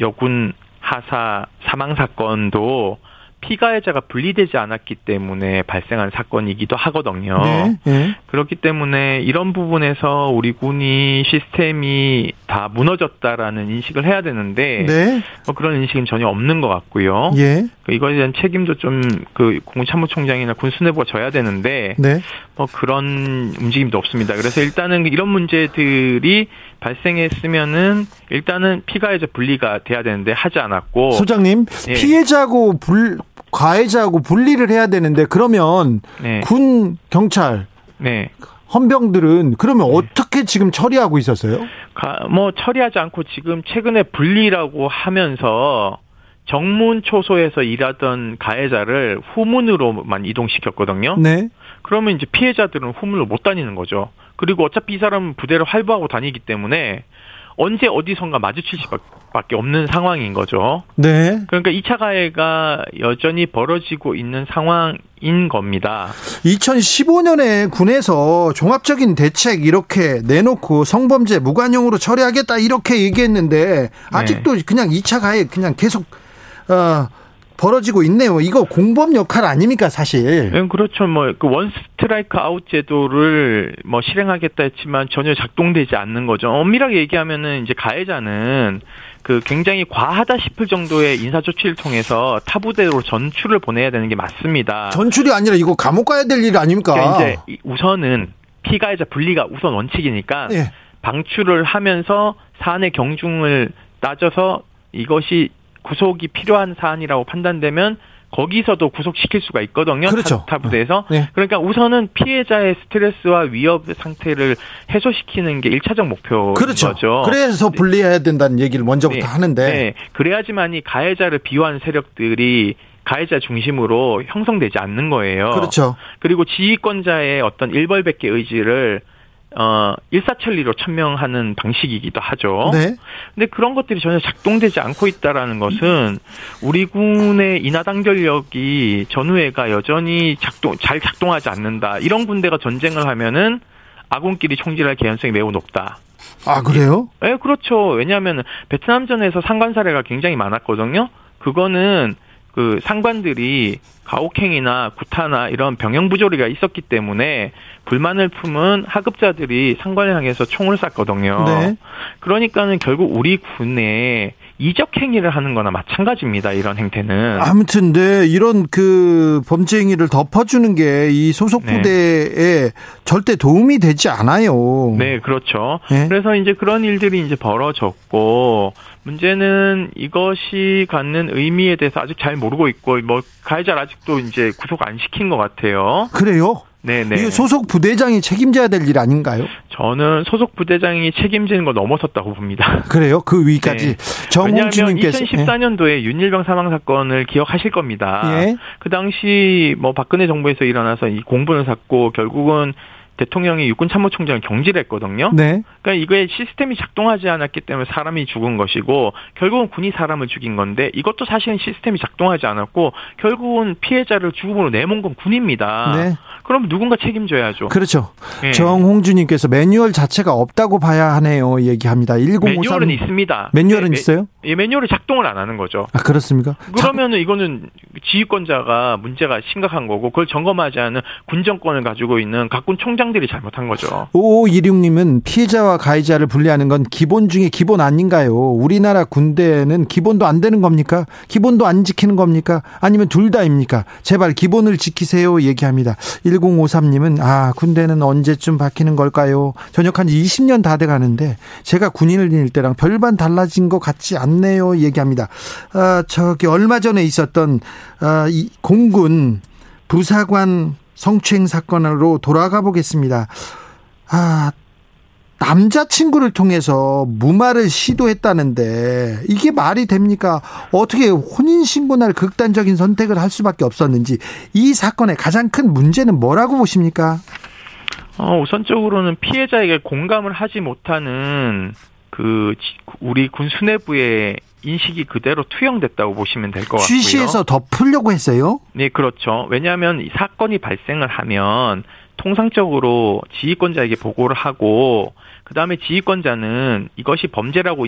여군 하사 사망 사건도 피가해자가 분리되지 않았기 때문에 발생한 사건이기도 하거든요. 네, 네. 그렇기 때문에 이런 부분에서 우리 군이 시스템이 다 무너졌다라는 인식을 해야 되는데 네. 뭐 그런 인식은 전혀 없는 것 같고요. 예. 그 이거에 대한 책임도 좀 그 공참모총장이나 군 수뇌부가 져야 되는데 네. 뭐 그런 움직임도 없습니다. 그래서 일단은 이런 문제들이 발생했으면은 일단은 피가해자 분리가 돼야 되는데 하지 않았고 소장님 예. 피해자고 불 가해자하고 분리를 해야 되는데 그러면 네. 군 경찰 네. 헌병들은 그러면 네. 어떻게 지금 처리하고 있었어요? 가, 뭐 처리하지 않고 지금 최근에 분리라고 하면서 정문 초소에서 일하던 가해자를 후문으로만 이동시켰거든요. 네. 그러면 이제 피해자들은 후문을 못 다니는 거죠. 그리고 어차피 이 사람은 부대를 활보하고 다니기 때문에 언제 어디선가 마주칠 수밖에 없는 상황인 거죠. 네. 그러니까 2차 가해가 여전히 벌어지고 있는 상황인 겁니다. 2015년에 군에서 종합적인 대책 이렇게 내놓고 성범죄 무관용으로 처리하겠다 이렇게 얘기했는데 아직도 네. 그냥 2차 가해 그냥 계속 어 벌어지고 있네요. 이거 공범 역할 아닙니까, 사실? 네, 그렇죠. 뭐, 그 원 스트라이크 아웃 제도를 뭐 실행하겠다 했지만 전혀 작동되지 않는 거죠. 엄밀하게 얘기하면은 이제 가해자는 그 굉장히 과하다 싶을 정도의 인사조치를 통해서 타부대로 전출을 보내야 되는 게 맞습니다. 전출이 아니라 이거 감옥 가야 될 일 아닙니까? 그러니까 이제 우선은 피가해자 분리가 우선 원칙이니까 예. 방출을 하면서 사안의 경중을 따져서 이것이 구속이 필요한 사안이라고 판단되면 거기서도 구속시킬 수가 있거든요. 그렇죠. 타부대에서. 네. 그러니까 우선은 피해자의 스트레스와 위협 상태를 해소시키는 게 1차적 목표인 그렇죠. 거죠. 그래서 분리해야 된다는 얘기를 먼저부터 네. 하는데. 네. 그래야지만 이 가해자를 비호하는 세력들이 가해자 중심으로 형성되지 않는 거예요. 그렇죠. 그리고 지휘권자의 어떤 일벌백계 의지를 어, 일사천리로 천명하는 방식이기도 하죠. 네. 근데 그런 것들이 전혀 작동되지 않고 있다라는 것은 우리 군의 인하당 전력이 전후회가 여전히 작동 잘 작동하지 않는다. 이런 군대가 전쟁을 하면은 아군끼리 총질할 개연성이 매우 높다. 아 그래요? 예, 네, 그렇죠. 왜냐하면 베트남전에서 상관 사례가 굉장히 많았거든요. 그거는 그 상관들이 가혹행위나 구타나 이런 병영 부조리가 있었기 때문에 불만을 품은 하급자들이 상관을 향해서 총을 쐈거든요. 네. 그러니까는 결국 우리 군에 이적 행위를 하는 거나 마찬가지입니다. 이런 행태는. 아무튼 네, 이런 그 범죄 행위를 덮어주는 게 이 소속 네. 부대에 네. 절대 도움이 되지 않아요. 네, 그렇죠. 네? 그래서 이제 그런 일들이 이제 벌어졌고 문제는 이것이 갖는 의미에 대해서 아직 잘 모르고 있고 뭐 가해자를 아직도 이제 구속 안 시킨 것 같아요. 그래요? 네네. 이거 소속 부대장이 책임져야 될 일 아닌가요? 저는 소속 부대장이 책임지는 거 넘어섰다고 봅니다. [LAUGHS] 그래요? 그 위까지. 네. 정홍준님께서 2014년도에 네. 윤일병 사망 사건을 기억하실 겁니다. 예. 그 당시 뭐 박근혜 정부에서 일어나서 이 공분을 샀고 결국은 대통령이 육군 참모총장을 경질했거든요. 네. 그러니까 이거에 시스템이 작동하지 않았기 때문에 사람이 죽은 것이고 결국은 군이 사람을 죽인 건데 이것도 사실은 시스템이 작동하지 않았고 결국은 피해자를 죽음으로 내몬 건 군입니다. 네. 그럼 누군가 책임져야죠. 그렇죠. 네. 정홍주님께서 매뉴얼 자체가 없다고 봐야 하네요. 얘기합니다. 1053 매뉴얼은 있습니다. 매뉴얼은 매, 있어요? 예, 매뉴얼을 작동을 안 하는 거죠. 아 그렇습니까? 그러면은 이거는 지휘권자가 문제가 심각한 거고 그걸 점검하지 않은 군 정권을 가지고 있는 각군 총장들이 잘못한 거죠. 5526님은 피해자와 가해자를 분리하는 건 기본 중에 기본 아닌가요? 우리나라 군대는 기본도 안 되는 겁니까? 기본도 안 지키는 겁니까? 아니면 둘 다입니까? 제발 기본을 지키세요 얘기합니다. 1053님은 아 군대는 언제쯤 바뀌는 걸까요? 전역한 지 20년 다 돼 가는데 제가 군인일 때랑 별반 달라진 것 같지 않 네요 얘기합니다. 아, 저기 얼마 전에 있었던 아, 이 공군 부사관 성추행 사건으로 돌아가 보겠습니다. 아 남자친구를 통해서 무마를 시도했다는데 이게 말이 됩니까? 어떻게 혼인신고 날 극단적인 선택을 할 수밖에 없었는지 이 사건의 가장 큰 문제는 뭐라고 보십니까? 어, 우선적으로는 피해자에게 공감을 하지 못하는 그 우리 군 수뇌부의 인식이 그대로 투영됐다고 보시면 될 것 같고요. 취시해서 덮으려고 했어요? 네, 그렇죠. 왜냐하면 이 사건이 발생을 하면 통상적으로 지휘권자에게 보고를 하고 그 다음에 지휘권자는 이것이 범죄라고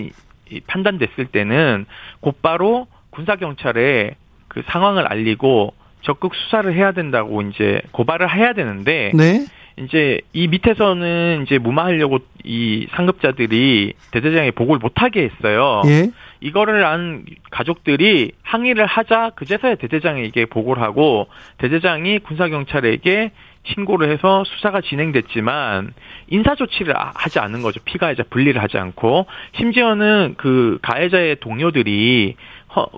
판단됐을 때는 곧바로 군사 경찰에 그 상황을 알리고 적극 수사를 해야 된다고 이제 고발을 해야 되는데 네. 이제 이 밑에서는 이제 무마하려고 이 상급자들이 대대장에 보고를 못하게 했어요. 예. 이거를 안 가족들이 항의를 하자 그제서야 대대장에게 보고를 하고 대대장이 군사경찰에게 신고를 해서 수사가 진행됐지만 인사 조치를 하지 않은 거죠. 피가해자 분리를 하지 않고 심지어는 그 가해자의 동료들이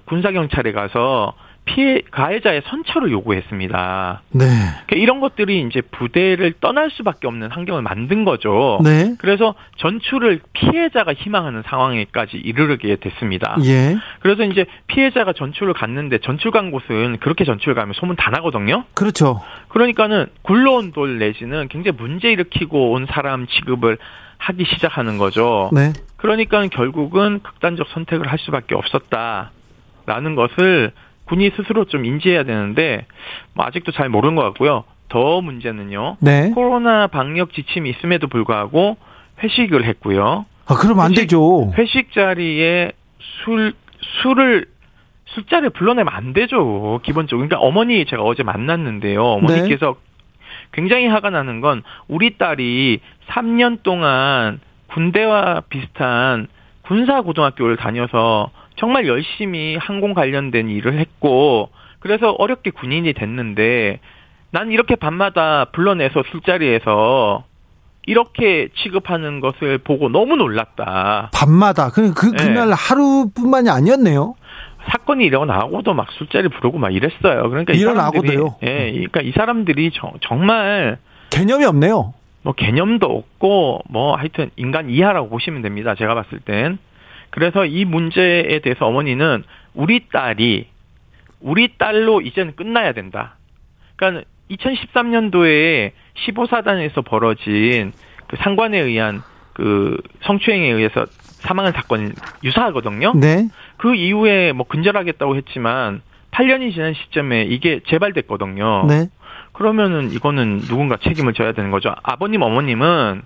군사경찰에 가서 피해 가해자의 선처를 요구했습니다. 네. 그러니까 이런 것들이 이제 부대를 떠날 수밖에 없는 환경을 만든 거죠. 네. 그래서 전출을 피해자가 희망하는 상황에까지 이르게 됐습니다. 예. 그래서 이제 피해자가 전출을 갔는데 전출 간 곳은 그렇게 전출 가면 소문 다 나거든요. 그렇죠. 그러니까는 굴러온 돌 내지는 굉장히 문제 일으키고 온 사람 취급을 하기 시작하는 거죠. 네. 그러니까 결국은 극단적 선택을 할 수밖에 없었다라는 것을 군이 스스로 좀 인지해야 되는데 뭐 아직도 잘 모르는 것 같고요. 더 문제는요. 네. 코로나 방역 지침이 있음에도 불구하고 회식을 했고요. 아, 그럼 안 회식, 되죠. 회식 자리에 술 술을 술자리에 불러내면 안 되죠. 기본적으로. 그러니까 어머니 제가 어제 만났는데요. 어머니께서 네. 굉장히 화가 나는 건 우리 딸이 3년 동안 군대와 비슷한 군사 고등학교를 다녀서 정말 열심히 항공 관련된 일을 했고 그래서 어렵게 군인이 됐는데 난 이렇게 밤마다 불러내서 술자리에서 이렇게 취급하는 것을 보고 너무 놀랐다. 밤마다 그, 그 그날 네. 하루뿐만이 아니었네요. 사건이 일어나고도 막 술자리 부르고 막 이랬어요. 그러니까 일어나고도요. 예, 그러니까 이 사람들이 저, 정말 개념이 없네요. 뭐 개념도 없고 뭐 하여튼 인간 이하라고 보시면 됩니다. 제가 봤을 땐. 그래서 이 문제에 대해서 어머니는 우리 딸이 우리 딸로 이제는 끝나야 된다. 그러니까 2013년도에 15사단에서 벌어진 그 상관에 의한 그 성추행에 의해서 사망한 사건이 유사하거든요. 네. 그 이후에 뭐 근절하겠다고 했지만 8년이 지난 시점에 이게 재발됐거든요. 네. 그러면은 이거는 누군가 책임을 져야 되는 거죠. 아버님, 어머님은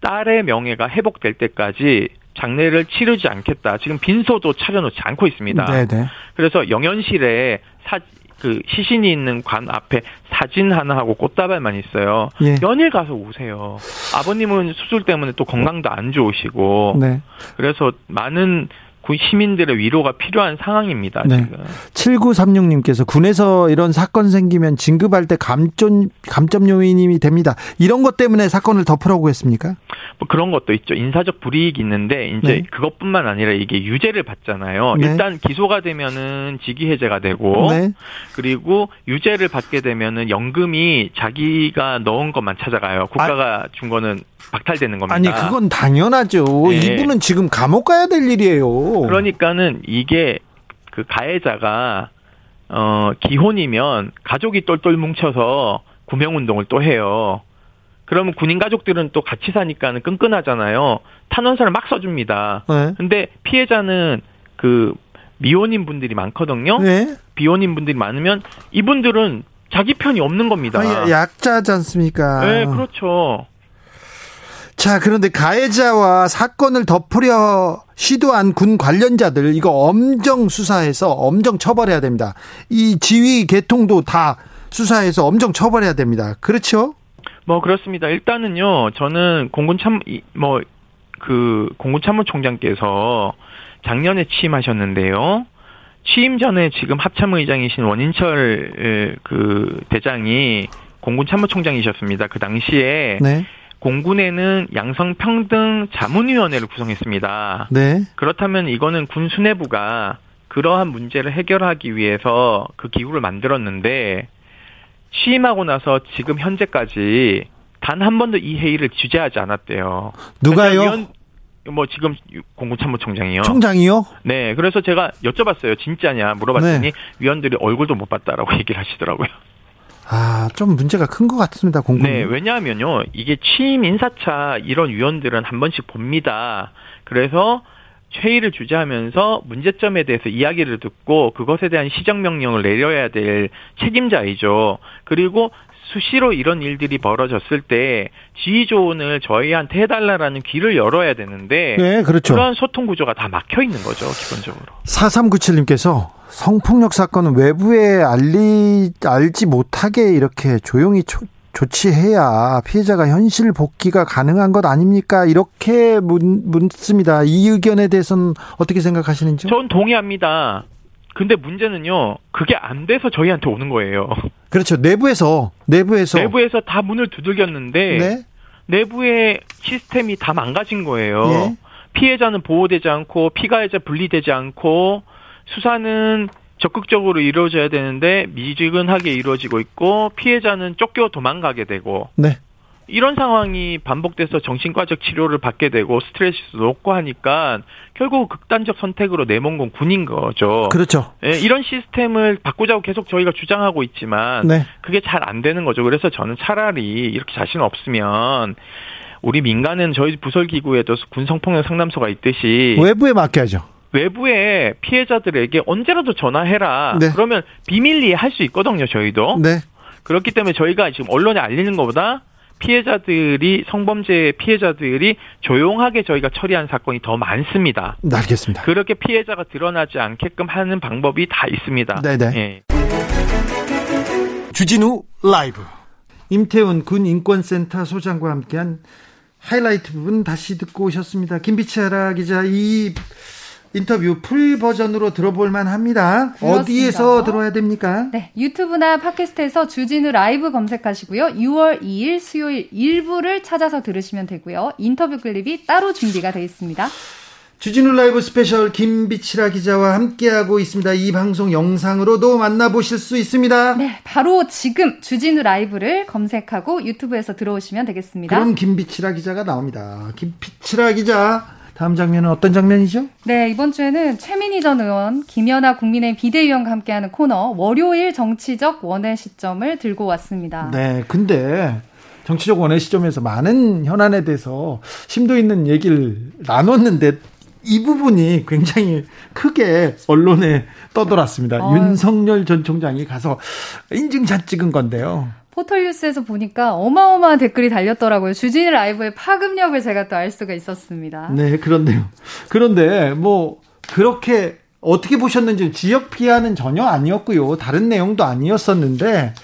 딸의 명예가 회복될 때까지 장례를 치르지 않겠다. 지금 빈소도 차려놓지 않고 있습니다. 네네. 네. 그래서 영현실에 사, 그 시신이 있는 관 앞에 사진 하나 하고 꽃다발만 있어요. 예. 연일 가서 오세요. 아버님은 수술 때문에 또 건강도 안 좋으시고. 네. 그래서 많은 시민들의 위로가 필요한 상황입니다. 네. 지금. 7936님께서 군에서 이런 사건 생기면 진급할 때 감점 감점 요인이 됩니다. 이런 것 때문에 사건을 덮으라고 했습니까? 뭐 그런 것도 있죠. 인사적 불이익이 있는데 이제 네. 그것뿐만 아니라 이게 유죄를 받잖아요. 네. 일단 기소가 되면은 직위 해제가 되고 네. 그리고 유죄를 받게 되면은 연금이 자기가 넣은 것만 찾아가요. 국가가 아, 준 거는 박탈되는 겁니다. 아니 그건 당연하죠. 네. 이분은 지금 감옥 가야 될 일이에요. 그러니까는 이게 그 가해자가 어 기혼이면 가족이 똘똘 뭉쳐서 구명 운동을 또 해요. 그러면 군인 가족들은 또 같이 사니까는 끈끈하잖아요. 탄원서를 막 써줍니다. 네. 근데 피해자는 그 미혼인 분들이 많거든요. 네. 비혼인 분들이 많으면 이분들은 자기 편이 없는 겁니다. 아, 약자지 않습니까? 네, 그렇죠. 자, 그런데 가해자와 사건을 덮으려 시도한 군 관련자들 이거 엄정 수사해서 엄정 처벌해야 됩니다. 이 지휘 계통도 다 수사해서 엄정 처벌해야 됩니다. 그렇죠? 뭐 그렇습니다. 일단은요, 저는 공군 참뭐 그 공군 참모총장께서 작년에 취임하셨는데요. 취임 전에 지금 합참의장이신 원인철 그 대장이 공군 참모총장이셨습니다. 그 당시에 네. 공군에는 양성평등 자문위원회를 구성했습니다. 네. 그렇다면 이거는 군 수뇌부가 그러한 문제를 해결하기 위해서 그 기구를 만들었는데 취임하고 나서 지금 현재까지 단 한 번도 이 회의를 주재하지 않았대요. 누가요? 위원, 뭐 지금 공군참모총장이요. 총장이요? 네, 그래서 제가 여쭤봤어요. 진짜냐 물어봤더니 네. 위원들이 얼굴도 못 봤다라고 [LAUGHS] 얘기를 하시더라고요. 아, 좀 문제가 큰 것 같습니다, 공군. 네, 왜냐하면요. 이게 취임 인사차 이런 위원들은 한 번씩 봅니다. 그래서 회의를 주재하면서 문제점에 대해서 이야기를 듣고 그것에 대한 시정 명령을 내려야 될 책임자이죠. 그리고 수시로 이런 일들이 벌어졌을 때 지휘 조언을 저희한테 해달라라는 길을 열어야 되는데 네, 그렇죠. 그런 소통 구조가 다 막혀 있는 거죠, 기본적으로. 4397님께서 성폭력 사건은 외부에 알리 알지 못하게 이렇게 조용히 조, 조치해야 피해자가 현실 복귀가 가능한 것 아닙니까? 이렇게 묻, 묻습니다. 이 의견에 대해서는 어떻게 생각하시는지요? 전 동의합니다. 근데 문제는요, 그게 안 돼서 저희한테 오는 거예요. 그렇죠. 내부에서, 내부에서. 내부에서 다 문을 두들겼는데, 네? 내부의 시스템이 다 망가진 거예요. 예? 피해자는 보호되지 않고, 피가해자 분리되지 않고, 수사는 적극적으로 이루어져야 되는데 미지근하게 이루어지고 있고 피해자는 쫓겨 도망가게 되고 네. 이런 상황이 반복돼서 정신과적 치료를 받게 되고 스트레스도 높고 하니까 결국 극단적 선택으로 내몬 군인 거죠. 그렇죠. 예, 이런 시스템을 바꾸자고 계속 저희가 주장하고 있지만 네. 그게 잘 안 되는 거죠. 그래서 저는 차라리 이렇게 자신 없으면 우리 민간은 저희 부설 기구에도 군성폭력 상담소가 있듯이 외부에 맡겨야죠. 외부의 피해자들에게 언제라도 전화해라. 네. 그러면 비밀리에 할 수 있거든요, 저희도. 네. 그렇기 때문에 저희가 지금 언론에 알리는 것보다 피해자들이 성범죄 피해자들이 조용하게 저희가 처리한 사건이 더 많습니다. 네, 알겠습니다. 그렇게 피해자가 드러나지 않게끔 하는 방법이 다 있습니다. 네네. 네. 주진우 라이브 임태훈 군 인권센터 소장과 함께한 하이라이트 부분 다시 듣고 오셨습니다. 김빛이라 기자 이 인터뷰 full 버전으로 들어볼 만합니다. 어디에서 들어야 됩니까? 네, 유튜브나 팟캐스트에서 주진우 라이브 검색하시고요. 6월 2일 수요일 일부를 찾아서 들으시면 되고요. 인터뷰 클립이 따로 준비가 되어 있습니다. 주진우 라이브 스페셜 김빛이라 기자와 함께하고 있습니다. 이 방송 영상으로도 만나보실 수 있습니다. 네, 바로 지금 주진우 라이브를 검색하고 유튜브에서 들어오시면 되겠습니다. 그럼 김비치라 기자가 나옵니다. 김비치라 기자. 다음 장면은 어떤 장면이죠? 네, 이번 주에는 최민희 전 의원, 김연아 국민의힘 비대위원과 함께하는 코너 월요일 정치적 원의 시점을 들고 왔습니다. 네, 근데 정치적 원의 시점에서 많은 현안에 대해서 심도 있는 얘기를 나눴는데 이 부분이 굉장히 크게 언론에 떠돌았습니다. 어. 윤석열 전 총장이 가서 인증샷 찍은 건데요. 포털뉴스에서 보니까 어마어마한 댓글이 달렸더라고요. 주진 라이브의 파급력을 제가 또 알 수가 있었습니다. 네, 그런데요. 그런데 뭐 그렇게 어떻게 보셨는지 지역 피하는 전혀 아니었고요. 다른 내용도 아니었었는데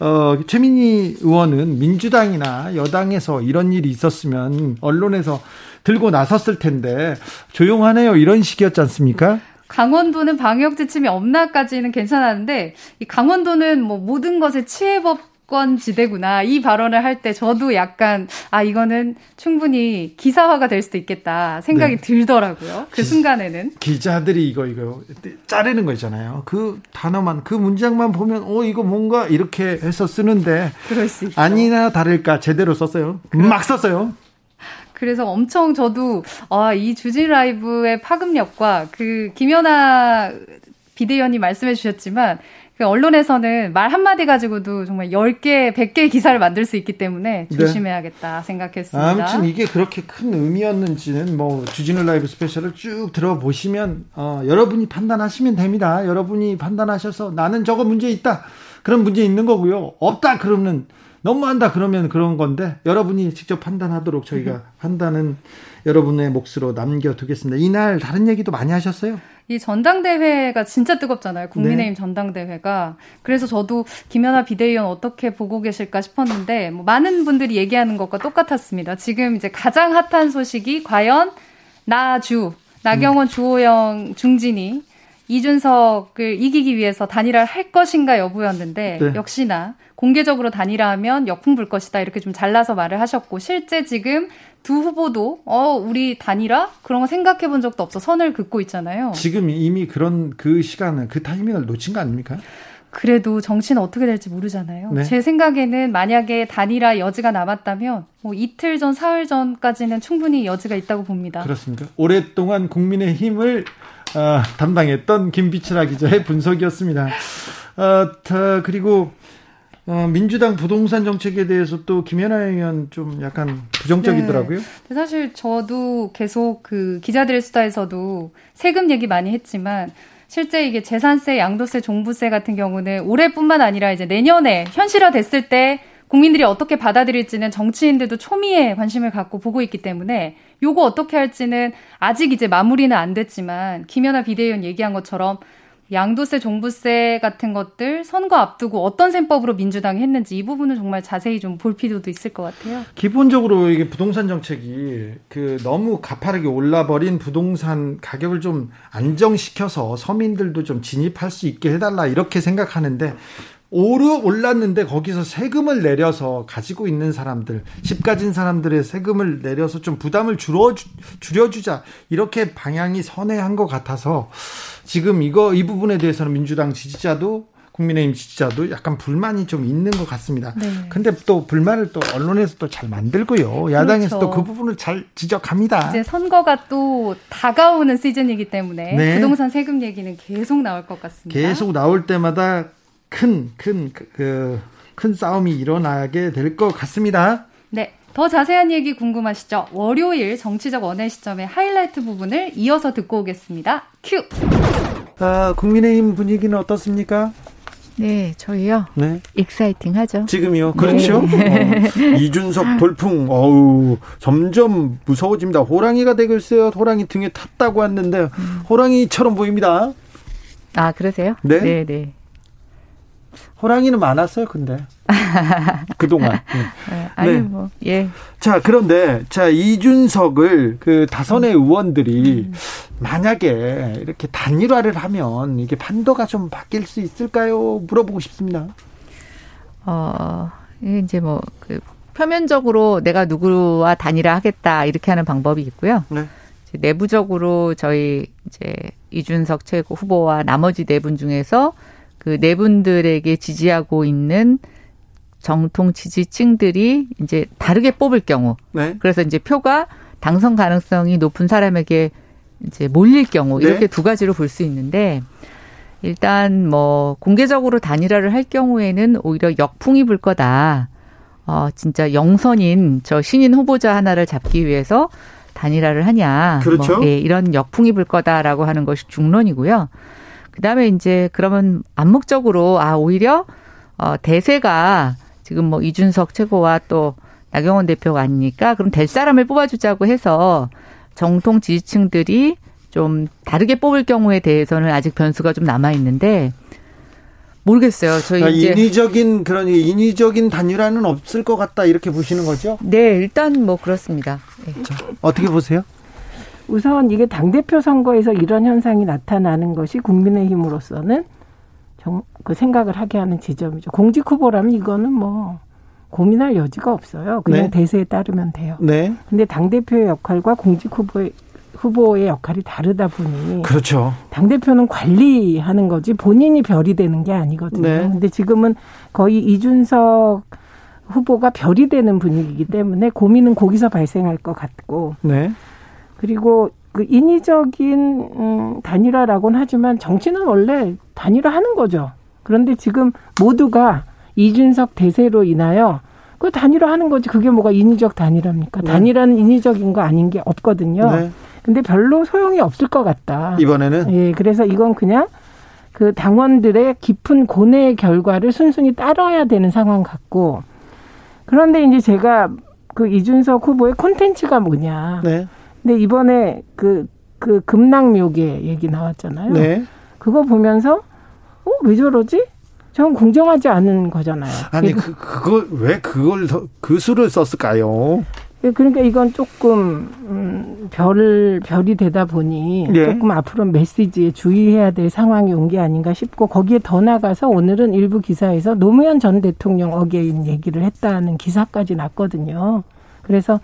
어, 최민희 의원은 민주당이나 여당에서 이런 일이 있었으면 언론에서 들고 나섰을 텐데 조용하네요. 이런 식이었지 않습니까? 강원도는 방역 지침이 없나까지는 괜찮았는데 이 강원도는 뭐 모든 것에 치해법 정 권 지대구나. 이 발언을 할 때 저도 약간 아 이거는 충분히 기사화가 될 수도 있겠다 생각이 네. 들더라고요. 그 기, 순간에는 기자들이 이거 이거 자르는 거 있잖아요. 그 단어만 그 문장만 보면 어 이거 뭔가 이렇게 해서 쓰는데 그럴 수 있죠. 아니나 다를까 제대로 썼어요. 그럼, 막 썼어요. 그래서 엄청 저도 아, 이 주진 라이브의 파급력과 그 김연아 비대위원이 말씀해 주셨지만 그 언론에서는 말 한마디 가지고도 정말 10개, 100개의 기사를 만들 수 있기 때문에 네. 조심해야겠다 네. 생각했습니다. 아무튼 이게 그렇게 큰 의미였는지는 뭐 주진우 라이브 스페셜을 쭉 들어보시면 어, 여러분이 판단하시면 됩니다. 여러분이 판단하셔서 나는 저거 문제 있다. 그런 문제 있는 거고요. 없다 그러면 너무한다 그러면 그런 건데 여러분이 직접 판단하도록 저희가 음. 판단은 여러분의 몫으로 남겨두겠습니다. 이날 다른 얘기도 많이 하셨어요? 이 전당대회가 진짜 뜨겁잖아요. 국민의힘 네. 전당대회가. 그래서 저도 김연아 비대위원 어떻게 보고 계실까 싶었는데 뭐 많은 분들이 얘기하는 것과 똑같았습니다. 지금 이제 가장 핫한 소식이 과연 나주 나경원, 음. 주호영, 중진이 이준석을 이기기 위해서 단일화를 할 것인가 여부였는데 네. 역시나 공개적으로 단일화하면 역풍 불 것이다 이렇게 좀 잘라서 말을 하셨고 실제 지금 두 후보도 어 우리 단일화 그런 거 생각해 본 적도 없어 선을 긋고 있잖아요. 지금 이미 그런 그 시간을 그 타이밍을 놓친 거 아닙니까? 그래도 정치는 어떻게 될지 모르잖아요. 네. 제 생각에는 만약에 단일화 여지가 남았다면 뭐 이틀 전, 사흘 전까지는 충분히 여지가 있다고 봅니다. 그렇습니까? 오랫동안 국민의 힘을 어, 담당했던 김비철아 기자의 분석이었습니다. 어, 그리고 어, 민주당 부동산 정책에 대해서 또 김연아 의원 좀 약간 부정적이더라고요. 네. 사실 저도 계속 그 기자들의 수다에서도 세금 얘기 많이 했지만 실제 이게 재산세, 양도세, 종부세 같은 경우는 올해뿐만 아니라 이제 내년에 현실화 됐을 때 국민들이 어떻게 받아들일지는 정치인들도 초미에 관심을 갖고 보고 있기 때문에 요거 어떻게 할지는 아직 이제 마무리는 안 됐지만 김연아 비대위원 얘기한 것처럼 양도세, 종부세 같은 것들 선거 앞두고 어떤 셈법으로 민주당이 했는지 이 부분은 정말 자세히 좀 볼 필요도 있을 것 같아요. 기본적으로 이게 부동산 정책이 그 너무 가파르게 올라버린 부동산 가격을 좀 안정시켜서 서민들도 좀 진입할 수 있게 해달라 이렇게 생각하는데 오르 올랐는데 거기서 세금을 내려서 가지고 있는 사람들, 집 가진 사람들의 세금을 내려서 좀 부담을 줄여 줄여주자 이렇게 방향이 선회한 것 같아서 지금 이거 이 부분에 대해서는 민주당 지지자도 국민의힘 지지자도 약간 불만이 좀 있는 것 같습니다. 네. 근데 또 불만을 또 언론에서 또 잘 만들고요. 야당에서 그렇죠. 또그 부분을 잘 지적합니다. 이제 선거가 또 다가오는 시즌이기 때문에 네. 부동산 세금 얘기는 계속 나올 것 같습니다. 계속 나올 때마다 큰, 큰, 그, 큰 싸움이 일어나게 될 것 같습니다. 네. 더 자세한 얘기 궁금하시죠? 월요일 정치적 원의 시점의 하이라이트 부분을 이어서 듣고 오겠습니다. 큐! 아, 국민의힘 분위기는 어떻습니까? 네, 저희요. 네. exciting 하죠. 지금이요. 그렇죠. 네. 어, 이준석 돌풍, 어우, 점점 무서워집니다. 호랑이가 되고 있어요. 호랑이 등에 탔다고 했는데, 음. 호랑이처럼 보입니다. 아, 그러세요? 네. 네, 네. 호랑이는 많았어요, 근데. [LAUGHS] 그동안. 네. 아니, 네. 뭐, 예. 자, 그런데, 자, 이준석을 그 다선의 음. 의원들이 음. 만약에 이렇게 단일화를 하면 이게 판도가 좀 바뀔 수 있을까요? 물어보고 싶습니다. 어, 이제 뭐, 그, 표면적으로 내가 누구와 단일화 하겠다, 이렇게 하는 방법이 있고요. 네. 내부적으로 저희 이제 이준석 최고 후보와 나머지 네 분 중에서 그네 분들에게 지지하고 있는 정통 지지층들이 이제 다르게 뽑을 경우, 네. 그래서 이제 표가 당선 가능성이 높은 사람에게 이제 몰릴 경우 네. 이렇게 두 가지로 볼 수 있는데 일단 뭐 공개적으로 단일화를 할 경우에는 오히려 역풍이 불 거다. 어 진짜 영선인 저 신인 후보자 하나를 잡기 위해서 단일화를 하냐. 그렇죠. 뭐, 예, 이런 역풍이 불 거다라고 하는 것이 중론이고요. 그다음에 이제 그러면 암묵적으로 아 오히려 어 대세가 지금 뭐 이준석 최고와 또 나경원 대표가 아니니까 그럼 될 사람을 뽑아주자고 해서 정통 지지층들이 좀 다르게 뽑을 경우에 대해서는 아직 변수가 좀 남아 있는데 모르겠어요. 저희 그러니까 이제 인위적인 그런 인위적인 단일화는 없을 것 같다 이렇게 보시는 거죠? 네, 일단 뭐 그렇습니다. 네. 자, 어떻게 보세요? 우선 이게 당대표 선거에서 이런 현상이 나타나는 것이 국민의힘으로서는 정, 그 생각을 하게 하는 지점이죠. 공직 후보라면 이거는 뭐 고민할 여지가 없어요. 그냥 네. 대세에 따르면 돼요. 네. 근데 당대표의 역할과 공직 후보의 후보의 역할이 다르다 보니 그렇죠. 당 대표는 관리하는 거지 본인이 별이 되는 게 아니거든요. 네. 근데 지금은 거의 이준석 후보가 별이 되는 분위기이기 때문에 고민은 거기서 발생할 것 같고 네. 그리고 그 인위적인 음, 단일화라고는 하지만 정치는 원래 단일화하는 거죠. 그런데 지금 모두가 이준석 대세로 인하여 그 단일화하는 거지 그게 뭐가 인위적 단일화입니까? 네. 단일화는 인위적인 거 아닌 게 없거든요. 네. 근데 별로 소용이 없을 것 같다. 이번에는 예, 그래서 이건 그냥 그 당원들의 깊은 고뇌의 결과를 순순히 따라야 되는 상황 같고 그런데 이제 제가 그 이준석 후보의 콘텐츠가 뭐냐. 네. 근데 이번에 그, 그 금낭묘계 얘기 나왔잖아요. 네. 그거 보면서, 어, 왜 저러지? 전 공정하지 않은 거잖아요. 아니, 그, 그걸, 왜 그걸, 그 수를 썼을까요? 예, 그러니까 이건 조금, 음, 별, 별이 되다 보니 네. 조금 앞으로 메시지에 주의해야 될 상황이 온 게 아닌가 싶고 거기에 더 나가서 오늘은 일부 기사에서 노무현 전 대통령 again 얘기를 했다는 기사까지 났거든요. 그래서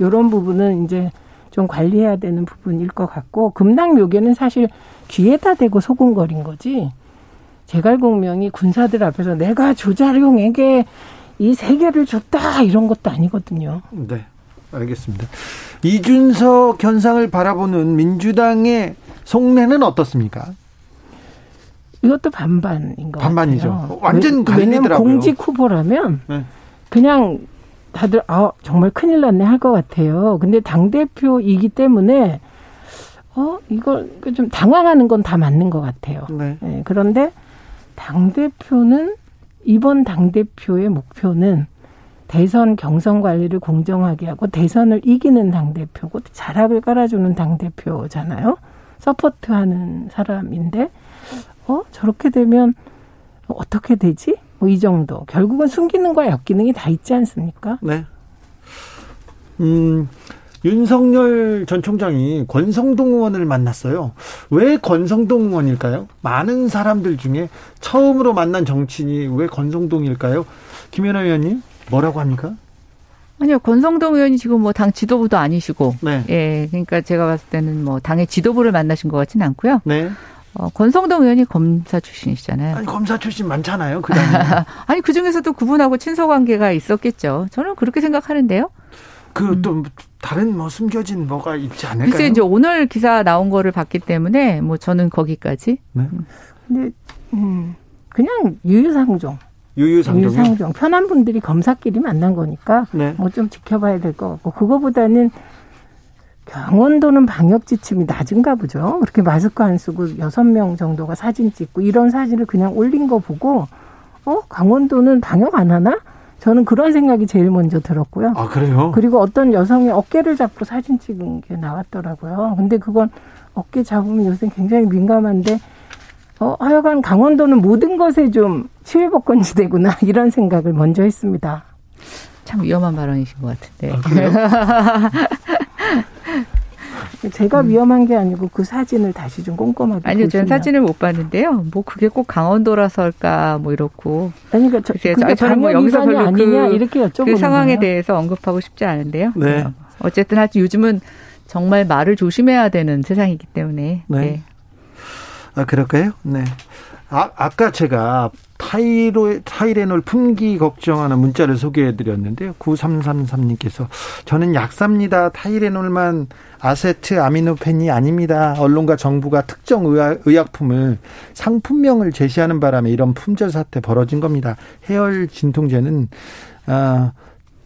이런 부분은 이제 좀 관리해야 되는 부분일 것 같고 금낭묘계는 사실 귀에다 대고 소금거린 거지. 제갈공명이 군사들 앞에서 내가 조자룡에게 이 세계를 줬다 이런 것도 아니거든요. 네. 알겠습니다. 이준석 현상을 바라보는 민주당의 속내는 어떻습니까? 이것도 반반인 것 반반이죠. 같아요. 완전 갈리더라고요. 공직 후보라면 네. 그냥 다들 아 정말 큰일 났네 할 것 같아요. 근데 당 대표이기 때문에 어 이걸 좀 당황하는 건 다 맞는 것 같아요. 네. 네. 그런데 당 대표는 이번 당 대표의 목표는 대선 경선 관리를 공정하게 하고 대선을 이기는 당 대표고 자락을 깔아주는 당 대표잖아요. 서포트하는 사람인데 어 저렇게 되면 어떻게 되지? 뭐 이 정도. 결국은 순기능과 역기능이 다 있지 않습니까? 네. 음. 윤석열 전 총장이 권성동 의원을 만났어요. 왜 권성동 의원일까요? 많은 사람들 중에 처음으로 만난 정치인이 왜 권성동일까요? 김연아 의원님 뭐라고 합니까? 아니요, 권성동 의원이 지금 뭐 당 지도부도 아니시고, 네. 예, 그러니까 제가 봤을 때는 뭐 당의 지도부를 만나신 것 같지는 않고요. 네. 어, 권성동 의원이 검사 출신이시잖아요. 아니, 검사 출신 많잖아요, 그 [LAUGHS] 아니, 그 중에서도 그분하고 친소 관계가 있었겠죠. 저는 그렇게 생각하는데요. 그또 음. 다른 뭐 숨겨진 뭐가 있지 않을까요? 글쎄 이제 오늘 기사 나온 거를 봤기 때문에 뭐 저는 거기까지. 네. 음. 근데 음 그냥 유유상종. 유유상종. 유유상종. 편한 분들이 검사끼리 만난 거니까 네. 뭐 좀 지켜봐야 될 것 같고 그거보다는 강원도는 방역 지침이 낮은가 보죠. 그렇게 마스크 안 쓰고 여섯 명 정도가 사진 찍고 이런 사진을 그냥 올린 거 보고 어 강원도는 방역 안 하나? 저는 그런 생각이 제일 먼저 들었고요. 아, 그래요? 그리고 어떤 여성의 어깨를 잡고 사진 찍은 게 나왔더라고요. 근데 그건 어깨 잡으면 요새 굉장히 민감한데, 어, 하여간 강원도는 모든 것에 좀 치외복권지대구나, [LAUGHS] 이런 생각을 먼저 했습니다. 참 위험한 발언이신 것 같은데. 아, [LAUGHS] 제가 음. 위험한 게 아니고 그 사진을 다시 좀 꼼꼼하게 아니요, 전 사진을 못 봤는데요. 뭐 그게 꼭 강원도라서일까 뭐 이렇고. 아니 그러니까 저, 그게 저는 뭐 여기서 별로 아니냐 그, 이렇게 여쭤보는 그 상황에 거예요. 대해서 언급하고 싶지 않은데요. 네. 어, 어쨌든 하여튼 요즘은 정말 말을 조심해야 되는 세상이기 때문에. 네. 네. 아 그럴까요? 네. 아, 아까 제가 타이로, 타이레놀 품귀 걱정하는 문자를 소개해 드렸는데요. 9333님께서 저는 약사입니다. 타이레놀만 아세트 아미노펜이 아닙니다. 언론과 정부가 특정 의약, 의약품을 상품명을 제시하는 바람에 이런 품절 사태 벌어진 겁니다. 해열 진통제는 어,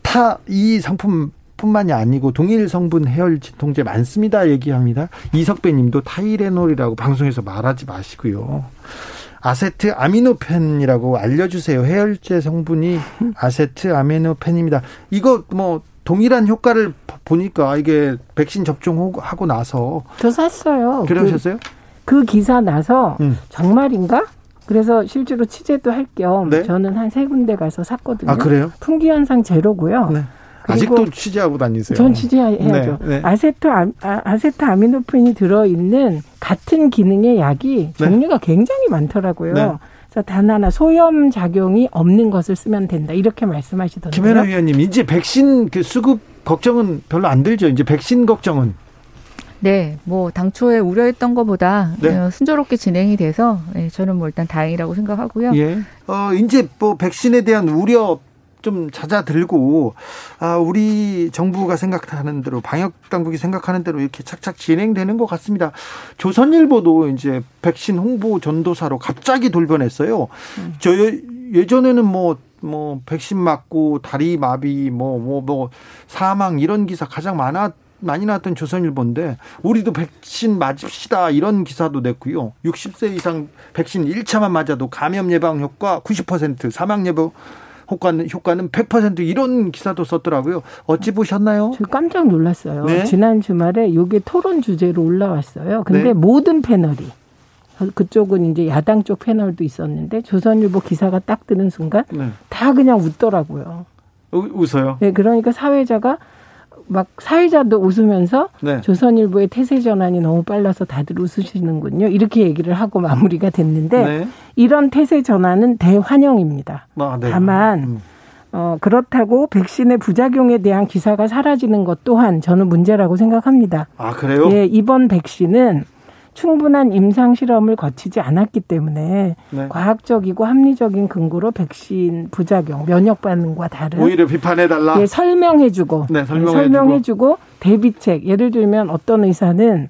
타이 상품 뿐만이 아니고 동일 성분 해열 진통제 많습니다. 얘기합니다. 이석배 님도 타이레놀이라고 방송에서 말하지 마시고요. 아세트아미노펜이라고 알려주세요. 해열제 성분이 [LAUGHS] 아세트아미노펜입니다. 이거 뭐 동일한 효과를 보니까 이게 백신 접종하고 나서 저 샀어요. 그러셨어요? 그, 그 기사 나서 음. 정말인가? 그래서 실제로 취재도 할겸 네? 저는 한 세 군데 가서 샀거든요. 아 그래요? 품귀 현상 제로고요. 네. 아직도 취재하고 다니세요? 전 취재해야죠. 네, 네. 아세토 아, 아세트아미노펜이 들어 있는 같은 기능의 약이 네. 종류가 굉장히 많더라고요. 네. 그래서 단 하나 소염 작용이 없는 것을 쓰면 된다 이렇게 말씀하시던데요. 김현아 위원님 이제 백신 그 수급 걱정은 별로 안 들죠. 이제 백신 걱정은 네, 뭐 당초에 우려했던 것보다 네. 어, 순조롭게 진행이 돼서 네, 저는 뭐 일단 다행이라고 생각하고요. 예. 어 이제 뭐 백신에 대한 우려 좀 잦아들고 아 우리 정부가 생각하는 대로 방역 당국이 생각하는 대로 이렇게 착착 진행되는 것 같습니다. 조선일보도 이제 백신 홍보 전도사로 갑자기 돌변했어요. 음. 저 예전에는 뭐뭐 뭐 백신 맞고 다리 마비 뭐 뭐뭐 뭐, 뭐 사망 이런 기사 가장 많았 많이 나왔던 조선일보인데 우리도 백신 맞읍시다 이런 기사도 냈고요. 60세 이상 백신 1차만 맞아도 감염 예방 효과 90% 사망 예방 효과는 효과는 100% 이런 기사도 썼더라고요. 어찌 보셨나요? 저 깜짝 놀랐어요. 네? 지난 주말에 이게 토론 주제로 올라왔어요. 근데 네? 모든 패널이 그쪽은 이제 야당 쪽 패널도 있었는데 조선일보 기사가 딱 뜨는 순간 네. 다 그냥 웃더라고요. 웃어요? 네, 그러니까 사회자가 막 사회자도 웃으면서 네. 조선일보의 태세 전환이 너무 빨라서 다들 웃으시는군요. 이렇게 얘기를 하고 마무리가 됐는데 네. 이런 태세 전환은 대환영입니다. 아, 네. 다만 음. 어, 그렇다고 백신의 부작용에 대한 기사가 사라지는 것 또한 저는 문제라고 생각합니다. 아, 그래요? 예, 이번 백신은 충분한 임상 실험을 거치지 않았기 때문에 네. 과학적이고 합리적인 근거로 백신 부작용, 면역 반응과 다른 오히려 비판해 달라. 예, 설명해 주고 네, 설명해 주고. 설명해주고 대비책. 예를 들면 어떤 의사는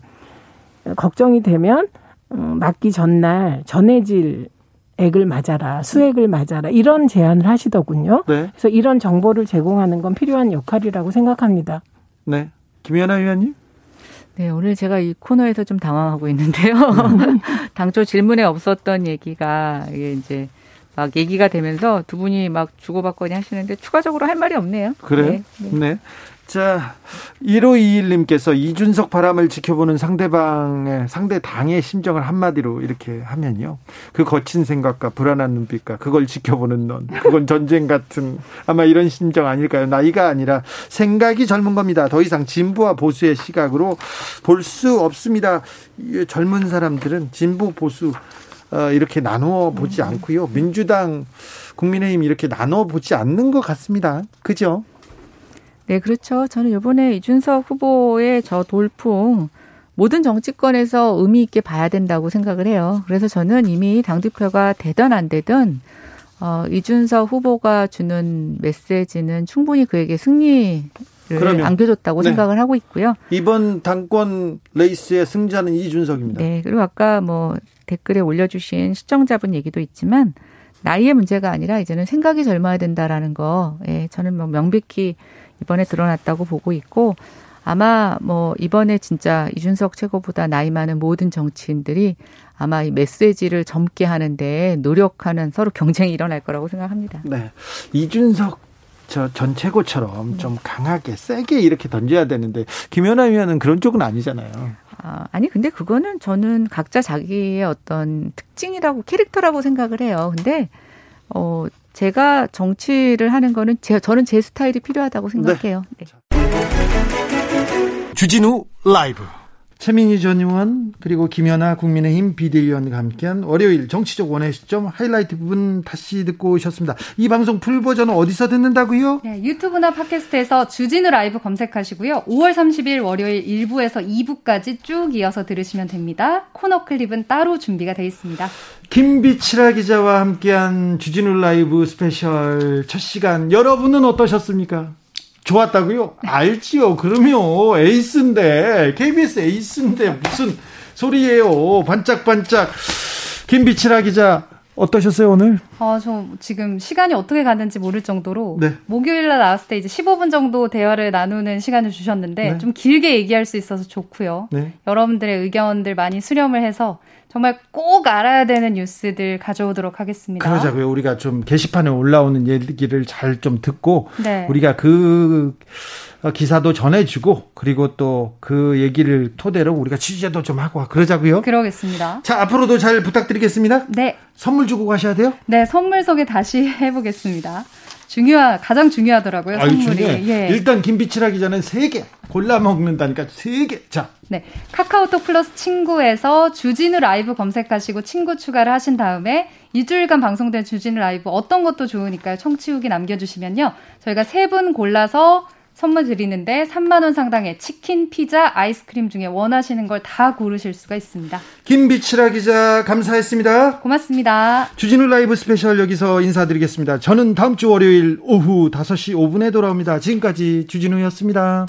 걱정이 되면 음, 맞기 전날 전해질 액을 맞아라, 수액을 맞아라 이런 제안을 하시더군요. 네. 그래서 이런 정보를 제공하는 건 필요한 역할이라고 생각합니다. 네, 김연아 의원님. 네, 오늘 제가 이 코너에서 좀 당황하고 있는데요. [LAUGHS] 당초 질문에 없었던 얘기가 이게 이제 막 얘기가 되면서 두 분이 막 주고받거니 하시는데 추가적으로 할 말이 없네요. 그래요? 네. 네. 자, 1521님께서 이준석 바람을 지켜보는 상대방의, 상대 당의 심정을 한마디로 이렇게 하면요. 그 거친 생각과 불안한 눈빛과 그걸 지켜보는 넌. 그건 전쟁 같은 아마 이런 심정 아닐까요? 나이가 아니라 생각이 젊은 겁니다. 더 이상 진보와 보수의 시각으로 볼 수 없습니다. 젊은 사람들은 진보, 보수, 어, 이렇게 나누어 보지 않고요. 민주당, 국민의힘 이렇게 나누어 보지 않는 것 같습니다. 그죠? 네, 그렇죠. 저는 이번에 이준석 후보의 저 돌풍 모든 정치권에서 의미 있게 봐야 된다고 생각을 해요. 그래서 저는 이미 당대표가 되든 안 되든 어, 이준석 후보가 주는 메시지는 충분히 그에게 승리를 그러면, 안겨줬다고 네. 생각을 하고 있고요. 이번 당권 레이스의 승자는 이준석입니다. 네, 그리고 아까 뭐 댓글에 올려주신 시청자분 얘기도 있지만 나이의 문제가 아니라 이제는 생각이 젊어야 된다라는 거, 예, 저는 뭐 명백히 이번에 드러났다고 보고 있고 아마 뭐 이번에 진짜 이준석 최고보다 나이 많은 모든 정치인들이 아마 이 메시지를 젊게 하는데 노력하는 서로 경쟁이 일어날 거라고 생각합니다. 네. 이준석 저 전 최고처럼 네. 좀 강하게 세게 이렇게 던져야 되는데 김연아 위원은 그런 쪽은 아니잖아요. 아, 아니 근데 그거는 저는 각자 자기의 어떤 특징이라고 캐릭터라고 생각을 해요. 근데 어 제가 정치를 하는 거는 제, 저는 제 스타일이 필요하다고 생각해요. 네. 네. 주진우 라이브. 최민희 전 의원 그리고 김현아 국민의힘 비대위원과 함께한 월요일 정치적 원의 시점 하이라이트 부분 다시 듣고 오셨습니다. 이 방송 full 버전은 어디서 듣는다고요? 네, 유튜브나 팟캐스트에서 주진우 라이브 검색하시고요. 5월 30일 월요일 1부에서 2부까지 쭉 이어서 들으시면 됩니다. 코너 클립은 따로 준비가 되어 있습니다. 김빛이라 기자와 함께한 주진우 라이브 스페셜 첫 시간 여러분은 어떠셨습니까? 좋았다고요? 알지요. 그러면 에이스인데 KBS 에이스인데 무슨 소리예요? 반짝반짝. 김빛이라 기자 어떠셨어요 오늘? 아, 저 지금 시간이 어떻게 갔는지 모를 정도로 네. 목요일 날 나왔을 때 이제 15분 정도 대화를 나누는 시간을 주셨는데 네. 좀 길게 얘기할 수 있어서 좋고요. 네. 여러분들의 의견들 많이 수렴을 해서 정말 꼭 알아야 되는 뉴스들 가져오도록 하겠습니다. 그러자고요. 우리가 좀 게시판에 올라오는 얘기를 잘 좀 듣고 네. 우리가 그 기사도 전해주고 그리고 또 그 얘기를 토대로 우리가 취재도 좀 하고 그러자고요. 그러겠습니다. 자 앞으로도 잘 부탁드리겠습니다. 네. 선물 주고 가셔야 돼요. 네, 선물 소개 다시 [LAUGHS] 해보겠습니다. 중요하 가장 중요하더라고요. 아유, 선물이. 예. 일단 김비치라기 전에 세 개 골라 먹는다니까 세 개. 자. 네. 카카오톡 플러스 친구에서 주진우 라이브 검색하시고 친구 추가를 하신 다음에 일주일간 방송된 주진우 라이브 어떤 것도 좋으니까요. 청취 후기 남겨주시면요. 저희가 세 분 골라서 선물 드리는데 3만 원 상당의 치킨, 피자, 아이스크림 중에 원하시는 걸 다 고르실 수가 있습니다. 김빛이라 기자 감사했습니다. 고맙습니다. 주진우 라이브 스페셜 여기서 인사드리겠습니다. 저는 다음 주 월요일 오후 5시 5분에 돌아옵니다. 지금까지 주진우였습니다.